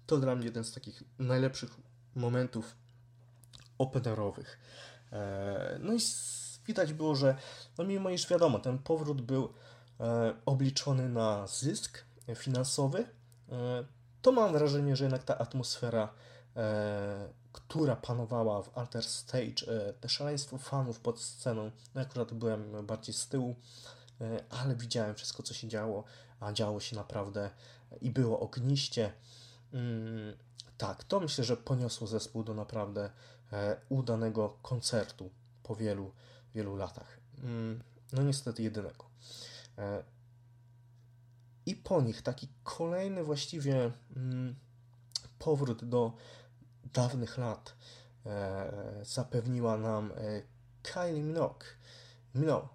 Speaker 1: To dla mnie jeden z takich najlepszych momentów openerowych. No i widać było, że no mimo iż wiadomo, ten powrót był E, obliczony na zysk finansowy, e, to mam wrażenie, że jednak ta atmosfera, e, która panowała w Alter Stage, te szaleństwo fanów pod sceną, no akurat byłem bardziej z tyłu, ale widziałem wszystko, co się działo, a działo się naprawdę i było ogniście. Mm, tak, to myślę, że poniosło zespół do naprawdę udanego koncertu po wielu, wielu latach. Mm, no niestety jedynego. E, I po nich taki kolejny właściwie mm, powrót do dawnych lat e, zapewniła nam e, Kylie Minogue. Minogue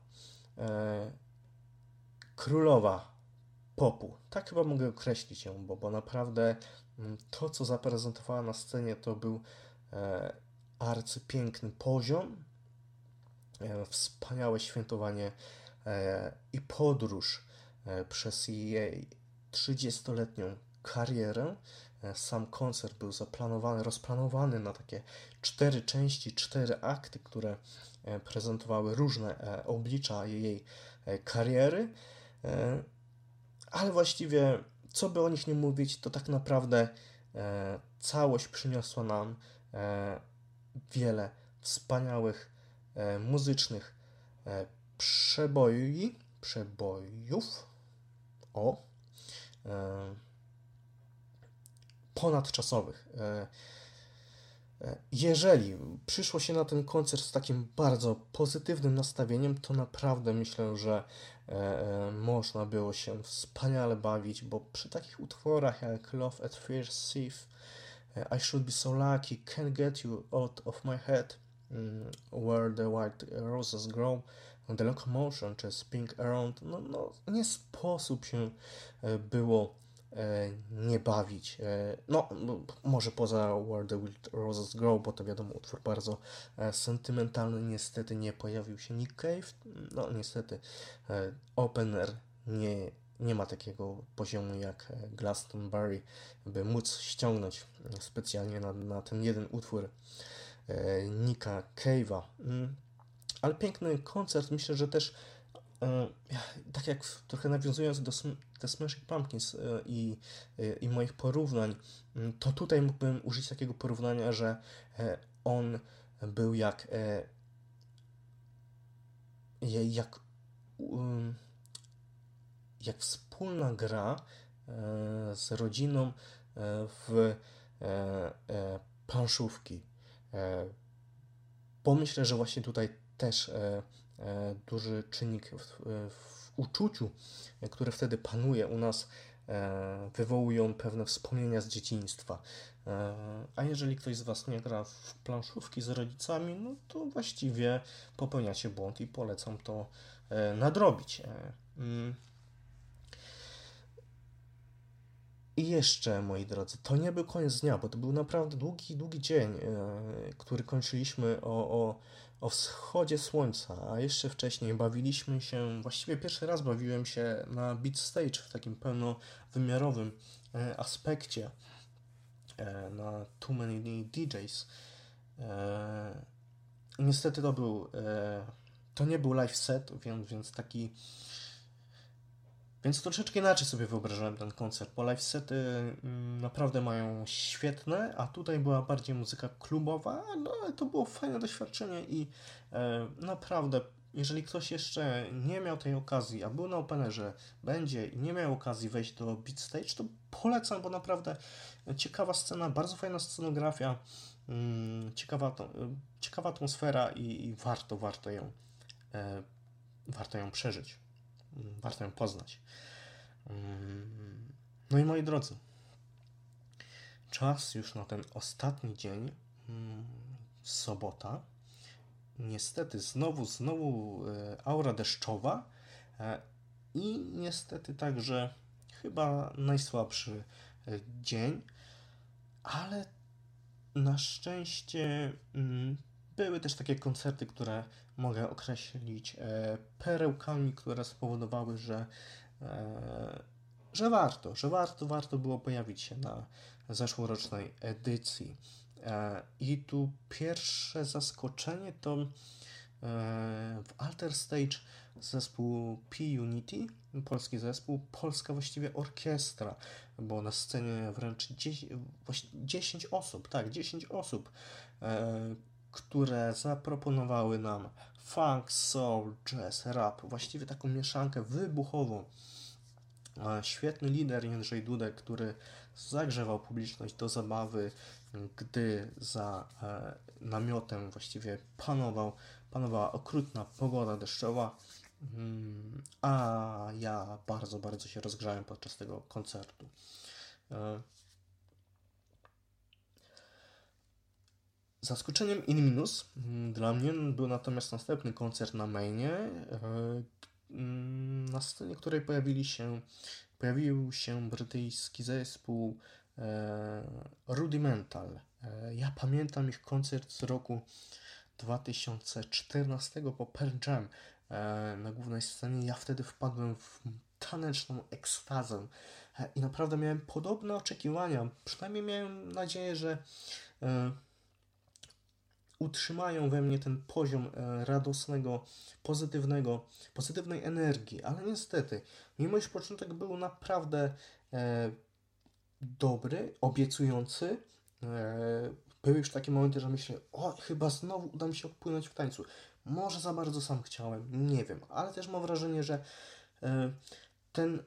Speaker 1: królowa popu. Tak chyba mogę określić ją, bo, bo naprawdę to, co zaprezentowała na scenie, to był arcypiękny poziom, wspaniałe świętowanie i podróż e, przez jej 30-letnią karierę. E, sam koncert był zaplanowany, rozplanowany na takie cztery części, cztery akty, które e, prezentowały różne oblicza jej kariery. Ale właściwie, co by o nich nie mówić, to tak naprawdę całość przyniosła nam wiele wspaniałych muzycznych przeboi, przebojów o e, ponadczasowych. E, e, jeżeli przyszło się na ten koncert z takim bardzo pozytywnym nastawieniem, to naprawdę myślę, że e, można było się wspaniale bawić, bo przy takich utworach jak Love at First Sight, I Should Be So Lucky, Can't Get You Out of My Head, mm, Where the White Roses Grow, The Locomotion czy Spin Around, no, no nie sposób się e, było e, nie bawić. E, no, może poza Where the Wild Roses Grow, bo to wiadomo, utwór bardzo sentymentalny. Niestety nie pojawił się Nick Cave. No, niestety Opener nie, nie ma takiego poziomu jak Glastonbury, by móc ściągnąć specjalnie na, na ten jeden utwór Nicka Cave'a. Mm. Ale piękny koncert, myślę, że też e, tak jak trochę nawiązując do The Smashing Pumpkins e, i, e, i moich porównań, to tutaj mógłbym użyć takiego porównania, że on był jak jak jak wspólna gra z rodziną w planszówki. Pomyślę, że właśnie tutaj też duży czynnik w, w uczuciu, które wtedy panuje u nas, wywołują pewne wspomnienia z dzieciństwa. E, a jeżeli ktoś z Was nie gra w planszówki z rodzicami, no to właściwie popełniacie błąd i polecam to e, nadrobić. E, mm. I jeszcze, moi drodzy, to nie był koniec dnia, bo to był naprawdę długi, długi dzień, który kończyliśmy o, o, o wschodzie słońca, a jeszcze wcześniej bawiliśmy się, właściwie pierwszy raz bawiłem się na Beat Stage w takim pełnowymiarowym aspekcie. E, na Too Many DJs. E, niestety to był, e, to nie był live set, więc, więc taki więc troszeczkę inaczej sobie wyobrażałem ten koncert, bo live sety mm, naprawdę mają świetne, a tutaj była bardziej muzyka klubowa, no ale to było fajne doświadczenie i e, naprawdę jeżeli ktoś jeszcze nie miał tej okazji, a był na Openerze, będzie i nie miał okazji wejść do Beat Stage, to polecam, bo naprawdę ciekawa scena, bardzo fajna scenografia, mm, ciekawa, ciekawa atmosfera i, i warto, warto ją, e, warto ją przeżyć, warto ją poznać. Mm, no i moi drodzy, czas już na ten ostatni dzień, sobota, niestety znowu, znowu e, aura deszczowa e, i niestety także chyba najsłabszy e, dzień, ale na szczęście mm, były też takie koncerty, które mogę określić perełkami, które spowodowały, że, że warto, że warto, warto było pojawić się na zeszłorocznej edycji. E, I tu pierwsze zaskoczenie to e, w Alter Stage zespół P-Unity, polski zespół, polska właściwie orkiestra, bo na scenie wręcz 10, 10 osób, tak, 10 osób, e, które zaproponowały nam funk, soul, jazz, rap, właściwie taką mieszankę wybuchową. Świetny lider Jędrzej Dudek, który zagrzewał publiczność do zabawy, gdy za e, namiotem właściwie panował, panowała okrutna pogoda deszczowa, mm, a ja bardzo, bardzo się rozgrzałem podczas tego koncertu. Zaskoczeniem in minus mm, dla mnie był natomiast następny koncert na mainie, e, mm, na scenie której pojawili się, pojawił się brytyjski zespół E, Rudimental. E, ja pamiętam ich koncert z roku 2014 po Pearl Jam na głównej scenie. Ja wtedy wpadłem w taneczną ekstazę i naprawdę miałem podobne oczekiwania. Przynajmniej miałem nadzieję, że utrzymają we mnie ten poziom radosnego, pozytywnego, pozytywnej energii, ale niestety, mimo iż początek był naprawdę dobry, obiecujący. E, były już takie momenty, że myślę, o, chyba znowu uda mi się odpłynąć w tańcu. Może za bardzo sam chciałem, nie wiem, ale też mam wrażenie, że e, ten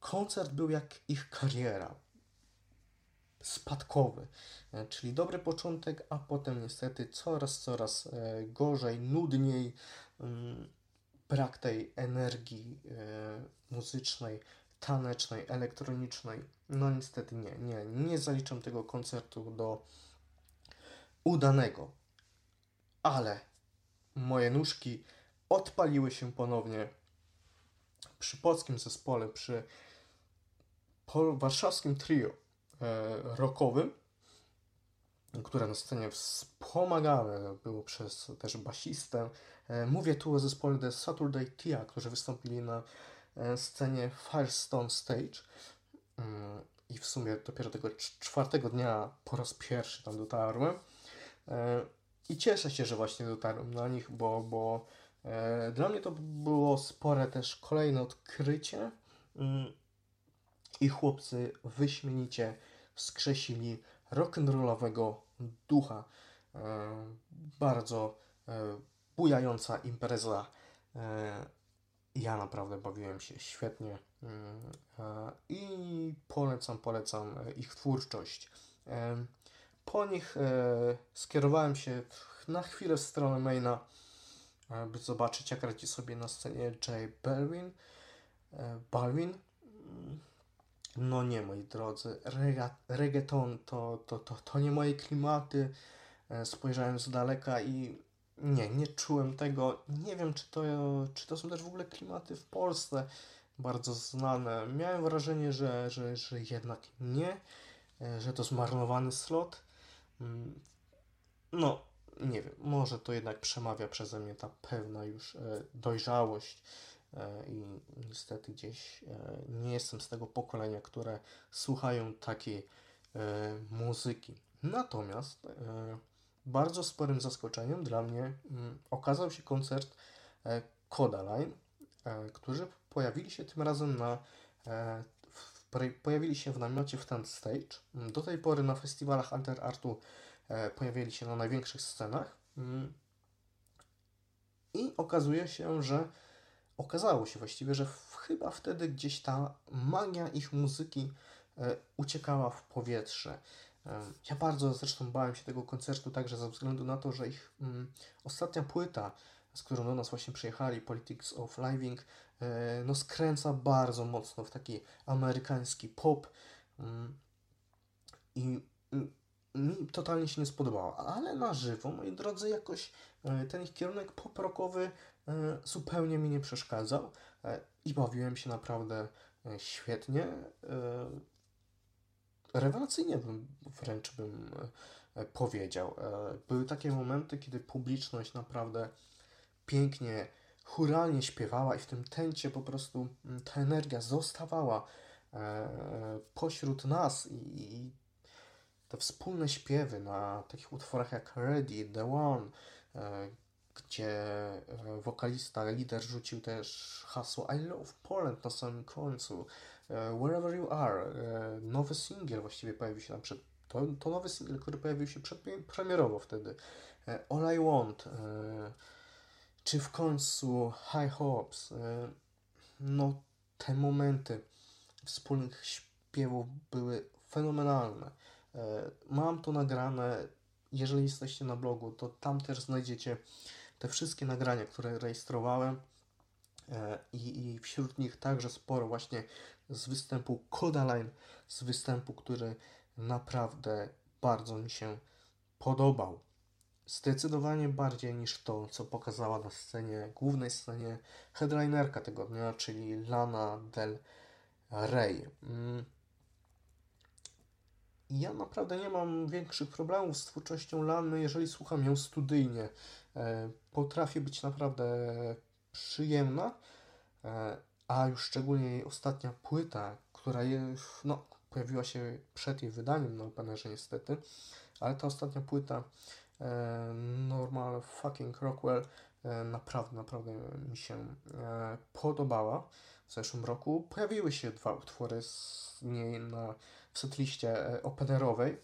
Speaker 1: koncert był jak ich kariera. Spadkowy, e, czyli dobry początek, a potem niestety coraz, coraz gorzej, nudniej, mm, brak tej energii muzycznej, tanecznej, elektronicznej. No niestety nie, nie, nie zaliczam tego koncertu do udanego. Ale moje nóżki odpaliły się ponownie przy polskim zespole, przy warszawskim trio e, rockowym, które na scenie wspomagane było przez też basistę. E, mówię tu o zespole The Saturday Tia, którzy wystąpili na E, scenie Firestone Stage. I w sumie dopiero tego czwartego dnia po raz pierwszy tam dotarłem. E, I cieszę się, że właśnie dotarłem na nich, bo, bo e, dla mnie to było spore też kolejne odkrycie. I chłopcy wyśmienicie wskrzesili rock'n'rollowego ducha. Bardzo bujająca impreza ja naprawdę bawiłem się świetnie mm, i polecam, polecam ich twórczość. Po nich skierowałem się na chwilę w stronę maina, by zobaczyć jak radzi sobie na scenie Jay Balvin. Balvin. No nie, moi drodzy, reggaeton to, to, to, to nie moje klimaty. Spojrzałem z daleka i nie, nie czułem tego. Nie wiem, czy to, czy to są też w ogóle klimaty w Polsce bardzo znane. Miałem wrażenie, że, że, że jednak nie, e, że to zmarnowany slot. Mm, no, nie wiem, może to jednak przemawia przeze mnie ta pewna już e, dojrzałość e, i niestety gdzieś nie jestem z tego pokolenia, które słuchają takiej muzyki. Natomiast bardzo sporym zaskoczeniem dla mnie mm, okazał się koncert e, Kodaline, e, którzy pojawili się tym razem na e, pojawili się w namiocie w ten stage. Mm, do tej pory na festiwalach Alter Artu pojawili się na największych scenach. Mm, I okazuje się, że okazało się właściwie, że chyba wtedy gdzieś ta magia ich muzyki uciekała w powietrze. Ja bardzo zresztą bałem się tego koncertu także ze względu na to, że ich mm, ostatnia płyta, z którą do nas właśnie przyjechali, Politics of Living, e, no skręca bardzo mocno w taki amerykański pop mm, i mm, mi totalnie się nie spodobało, ale na żywo, moi drodzy, jakoś e, ten ich kierunek pop-rockowy e, zupełnie mi nie przeszkadzał e, i bawiłem się naprawdę e, świetnie. E, rewelacyjnie bym, wręcz bym e, powiedział. E, były takie momenty, kiedy publiczność naprawdę pięknie, churalnie śpiewała i w tym tęcie po prostu ta energia zostawała e, pośród nas i te wspólne śpiewy na takich utworach jak Ready, The One, gdzie wokalista, lider rzucił też hasło I love Poland na samym końcu. E, Wherever You Are, e, nowy singiel właściwie pojawił się tam przed, to, to nowy singiel, który pojawił się przed, premierowo wtedy. E, All I Want, czy w końcu High Hopes. No, te momenty wspólnych śpiewów były fenomenalne. Mam to nagrane. Jeżeli jesteście na blogu, to tam też znajdziecie te wszystkie nagrania, które rejestrowałem. I, I wśród nich także sporo właśnie z występu Kodaline, z występu, który naprawdę bardzo mi się podobał. Zdecydowanie bardziej niż to, co pokazała na scenie, głównej scenie headlinerka tego dnia, czyli Lana Del Rey. Mm. Ja naprawdę nie mam większych problemów z twórczością Lany, jeżeli słucham ją studyjnie. E, potrafi być naprawdę przyjemna e, a już szczególnie jej ostatnia płyta, która no, pojawiła się przed jej wydaniem na Openerze niestety, ale ta ostatnia płyta e, Normal Fucking Rockwell naprawdę, naprawdę mi się podobała. W zeszłym roku pojawiły się dwa utwory z niej na, w setliście openerowej,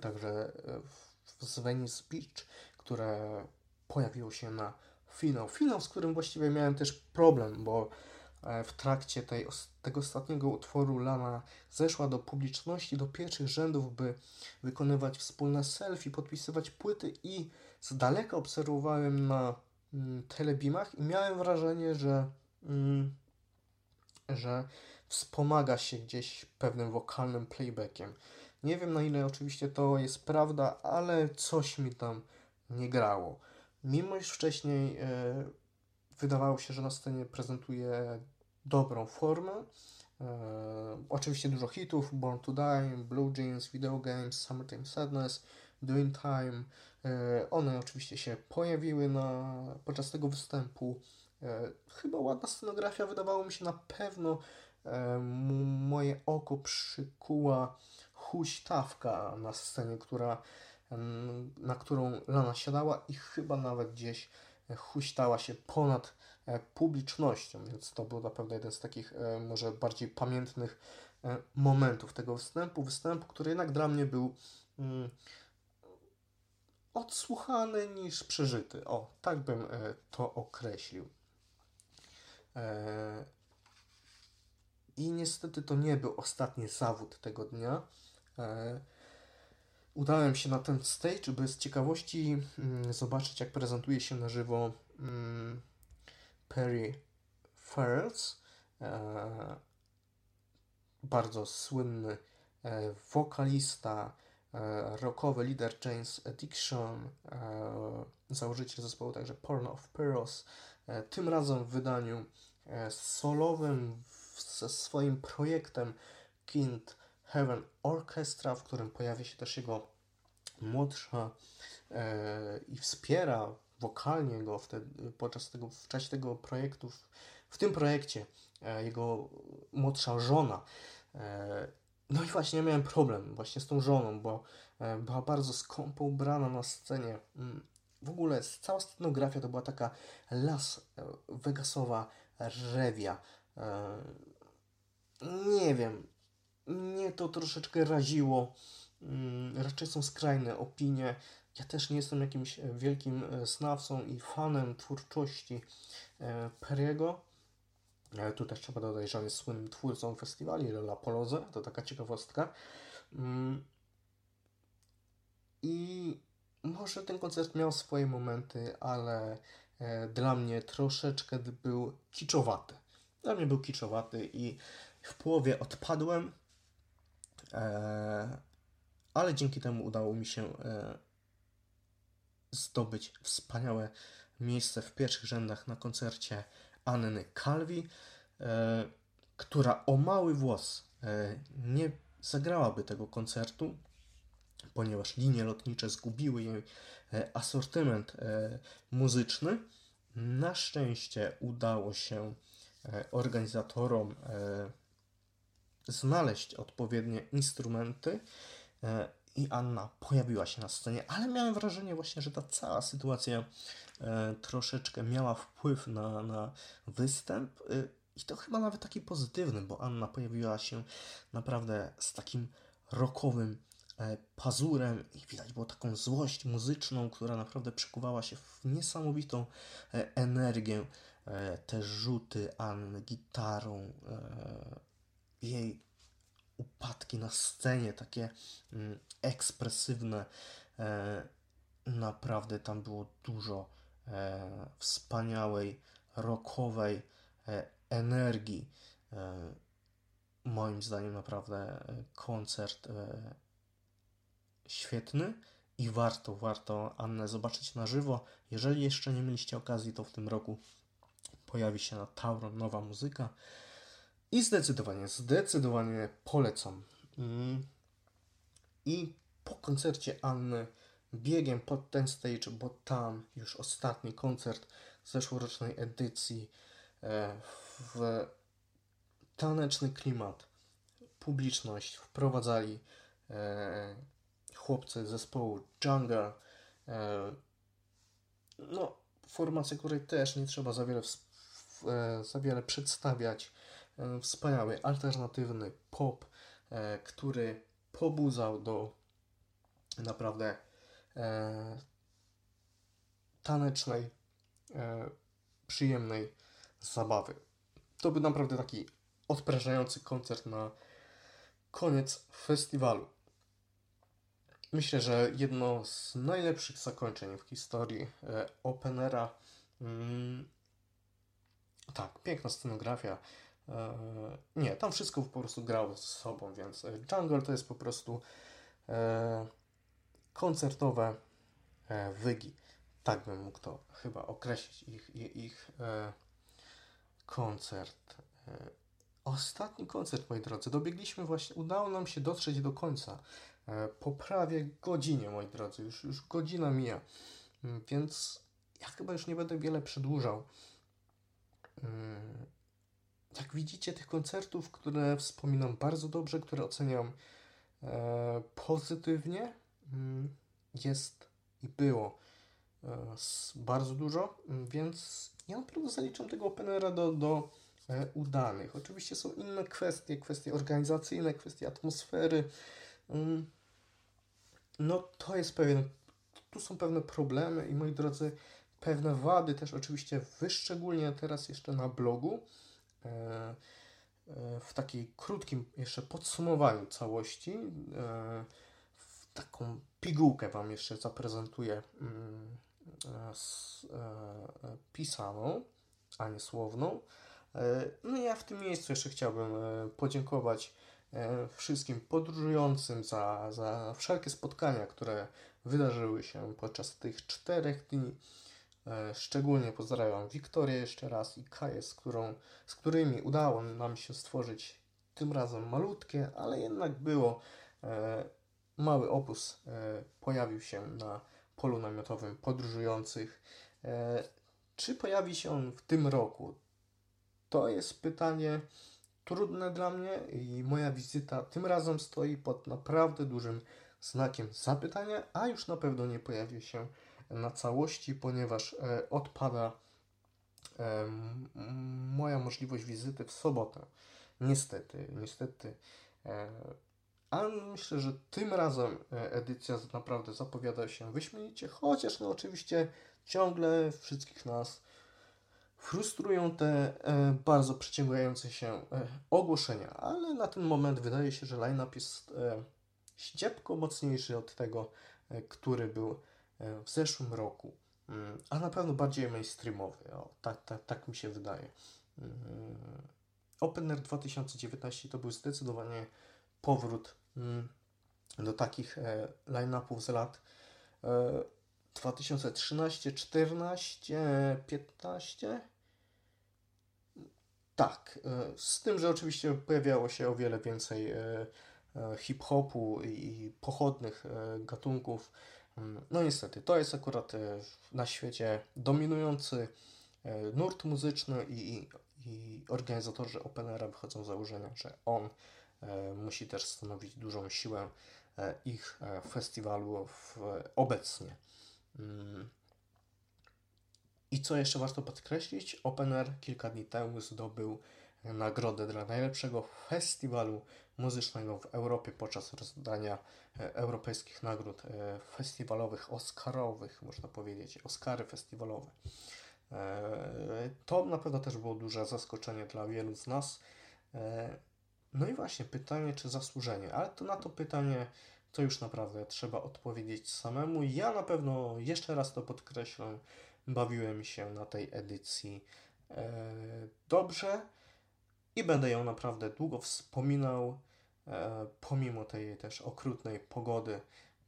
Speaker 1: także w, z Venice Beach, które pojawiło się na finał. Finał, z którym właściwie miałem też problem, bo E, w trakcie tej, tego ostatniego utworu Lana zeszła do publiczności, do pierwszych rzędów, by wykonywać wspólne selfie, podpisywać płyty i z daleka obserwowałem na mm, telebimach i miałem wrażenie, że, mm, że wspomaga się gdzieś pewnym wokalnym playbackiem. Nie wiem na ile oczywiście to jest prawda, ale coś mi tam nie grało. Mimo iż wcześniej e, wydawało się, że na scenie prezentuje dobrą formę. E, oczywiście dużo hitów, Born to Die, Blue Jeans, Video Games, Summertime Sadness, Doing Time. E, one oczywiście się pojawiły na, podczas tego występu. Chyba ładna scenografia, wydawało mi się na pewno moje oko przykuła huśtawka na scenie, która, na którą Lana siadała i chyba nawet gdzieś huśtała się ponad e, publicznością, więc to był naprawdę jeden z takich e, może bardziej pamiętnych e, momentów tego występu. Występu, który jednak dla mnie był mm, odsłuchany niż przeżyty. O, tak bym to określił. I niestety to nie był ostatni zawód tego dnia. Udałem się na ten stage, by z ciekawości mm, zobaczyć, jak prezentuje się na żywo mm, Perry Farrells. Bardzo słynny wokalista, E, rockowy lider James Addiction, e, założyciel zespołu także Porn of Pearls, e, tym razem w wydaniu solowym ze swoim projektem Kind Heaven Orchestra, w którym pojawia się też jego młodsza i wspiera wokalnie go wtedy, podczas tego, w czasie tego projektu, w, w tym projekcie jego młodsza żona. No i właśnie miałem problem właśnie z tą żoną, bo e, była bardzo skąpo ubrana na scenie. Mm, w ogóle cała scenografia to była taka las e, Vegasowa rewia. E, nie wiem, mnie to troszeczkę raziło. Mm, raczej są skrajne opinie. Ja też nie jestem jakimś wielkim znawcą i fanem twórczości Perego, E, tu też trzeba dodać, że on jest słynnym twórcą festiwali La Poloze, to taka ciekawostka. Mm. I może ten koncert miał swoje momenty, ale e, dla mnie troszeczkę był kiczowaty. Dla mnie był kiczowaty i w połowie odpadłem, e, ale dzięki temu udało mi się zdobyć wspaniałe miejsce w pierwszych rzędach na koncercie Anny Calvi, e, która o mały włos e, nie zagrałaby tego koncertu, ponieważ linie lotnicze zgubiły jej e, asortyment e, muzyczny. Na szczęście udało się e, organizatorom e, znaleźć odpowiednie instrumenty i Anna pojawiła się na scenie, ale miałem wrażenie właśnie, że ta cała sytuacja e, troszeczkę miała wpływ na, na występ e, i to chyba nawet taki pozytywny, bo Anna pojawiła się naprawdę z takim rockowym e, pazurem i widać było taką złość muzyczną, która naprawdę przekuwała się w niesamowitą e, energię. E, te rzuty Anny gitarą, e, jej upadki na scenie, takie mm, ekspresywne. E, naprawdę tam było dużo e, wspaniałej, rockowej e, energii. Moim zdaniem naprawdę koncert świetny i warto, warto Annę zobaczyć na żywo. Jeżeli jeszcze nie mieliście okazji, to w tym roku pojawi się na Tauron nowa muzyka. I zdecydowanie, zdecydowanie polecam. Mm. I po koncercie Anny biegiem pod ten stage, bo tam już ostatni koncert zeszłorocznej edycji e, w taneczny klimat, publiczność wprowadzali e, chłopcy zespołu Jungle. E, no, formacja, której też nie trzeba za wiele, za wiele przedstawiać. E, wspaniały, alternatywny pop, e, który pobudzał do naprawdę e, tanecznej, przyjemnej zabawy. To był naprawdę taki odprężający koncert na koniec festiwalu. Myślę, że jedno z najlepszych zakończeń w historii Openera. Mm, tak, piękna scenografia, nie, tam wszystko po prostu grało ze sobą, więc e, Jungle to jest po prostu e, koncertowe wygi. Tak bym mógł to chyba określić, ich, ich, koncert. Ostatni koncert, moi drodzy. Dobiegliśmy właśnie, udało nam się dotrzeć do końca. Po prawie godzinie, moi drodzy. Już, już godzina mija. Mm, więc ja chyba już nie będę wiele przedłużał. Mm, jak widzicie, tych koncertów, które wspominam bardzo dobrze, które oceniam e, pozytywnie, mm, jest i było e, bardzo dużo, więc ja naprawdę zaliczam tego openera do, do e, udanych. Oczywiście są inne kwestie, kwestie organizacyjne, kwestie atmosfery. Mm, no to jest pewien, tu są pewne problemy i moi drodzy, pewne wady też oczywiście wyszczególnię teraz jeszcze na blogu. E, w takiej krótkim jeszcze podsumowaniu całości. W taką pigułkę Wam jeszcze zaprezentuję mm, pisaną, a nie słowną. No ja w tym miejscu jeszcze chciałbym podziękować E, wszystkim podróżującym za, za wszelkie spotkania, które wydarzyły się podczas tych czterech dni. E, szczególnie pozdrawiam Wiktorię jeszcze raz i Kaję, z, którą, z którymi udało nam się stworzyć tym razem malutkie, ale jednak było. E, mały obóz pojawił się na polu namiotowym podróżujących. Czy pojawi się on w tym roku? To jest pytanie trudne dla mnie i moja wizyta tym razem stoi pod naprawdę dużym znakiem zapytania, a już na pewno nie pojawi się na całości, ponieważ e, odpada e, moja możliwość wizyty w sobotę. Niestety, niestety. E, ale myślę, że tym razem edycja naprawdę zapowiada się wyśmienicie, chociaż no oczywiście ciągle wszystkich nas Frustrują te bardzo przyciągające się ogłoszenia, ale na ten moment wydaje się, że line-up jest ściepko mocniejszy od tego, który był w zeszłym roku, mm, a na pewno bardziej mainstreamowy. O, tak, tak, tak mi się wydaje. Mm, Open Air 2019 to był zdecydowanie powrót mm, do takich e, line-upów z lat 2013, 14, 15. Tak, e, z tym, że oczywiście pojawiało się o wiele więcej e, e, hip-hopu i pochodnych gatunków. Mm, no niestety, to jest akurat na świecie dominujący nurt muzyczny i, i organizatorzy Openera wychodzą z założenia, że on musi też stanowić dużą siłę ich festiwalu obecnie. Mm. I co jeszcze warto podkreślić, Opener kilka dni temu zdobył nagrodę dla najlepszego festiwalu muzycznego w Europie podczas rozdania e, europejskich nagród e, festiwalowych, oscarowych, można powiedzieć, Oscary festiwalowe. E, to na pewno też było duże zaskoczenie dla wielu z nas. No i właśnie pytanie, czy zasłużenie, ale to na to pytanie to już naprawdę trzeba odpowiedzieć samemu. Ja na pewno jeszcze raz to podkreślę. Bawiłem się na tej edycji dobrze i będę ją naprawdę długo wspominał, e, pomimo tej też okrutnej pogody.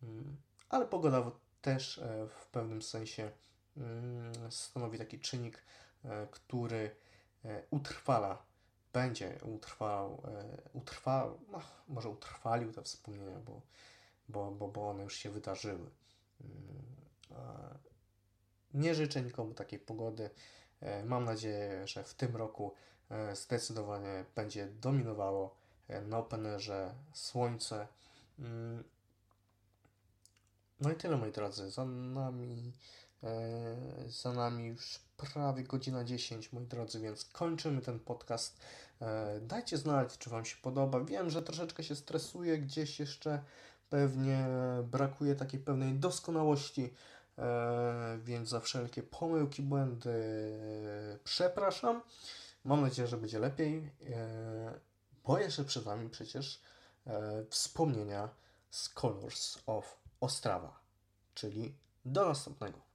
Speaker 1: Mm, ale pogoda też e, w pewnym sensie mm, stanowi taki czynnik, e, który utrwala będzie utrwał, utrwał, no, może utrwalił te wspomnienia, bo, bo, bo, bo one już się wydarzyły. Mm, nie życzę nikomu takiej pogody. Mam nadzieję, że w tym roku zdecydowanie będzie dominowało na Openerze słońce. Mm, no i tyle moi drodzy. Za nami, za nami już prawie godzina 10, moi drodzy, więc kończymy ten podcast. E, dajcie znać, czy Wam się podoba. Wiem, że troszeczkę się stresuję, gdzieś jeszcze pewnie brakuje takiej pewnej doskonałości, e, więc za wszelkie pomyłki, błędy przepraszam. Mam nadzieję, że będzie lepiej, e, bo jeszcze przed Wami przecież wspomnienia z Colors of Ostrawa, czyli do następnego.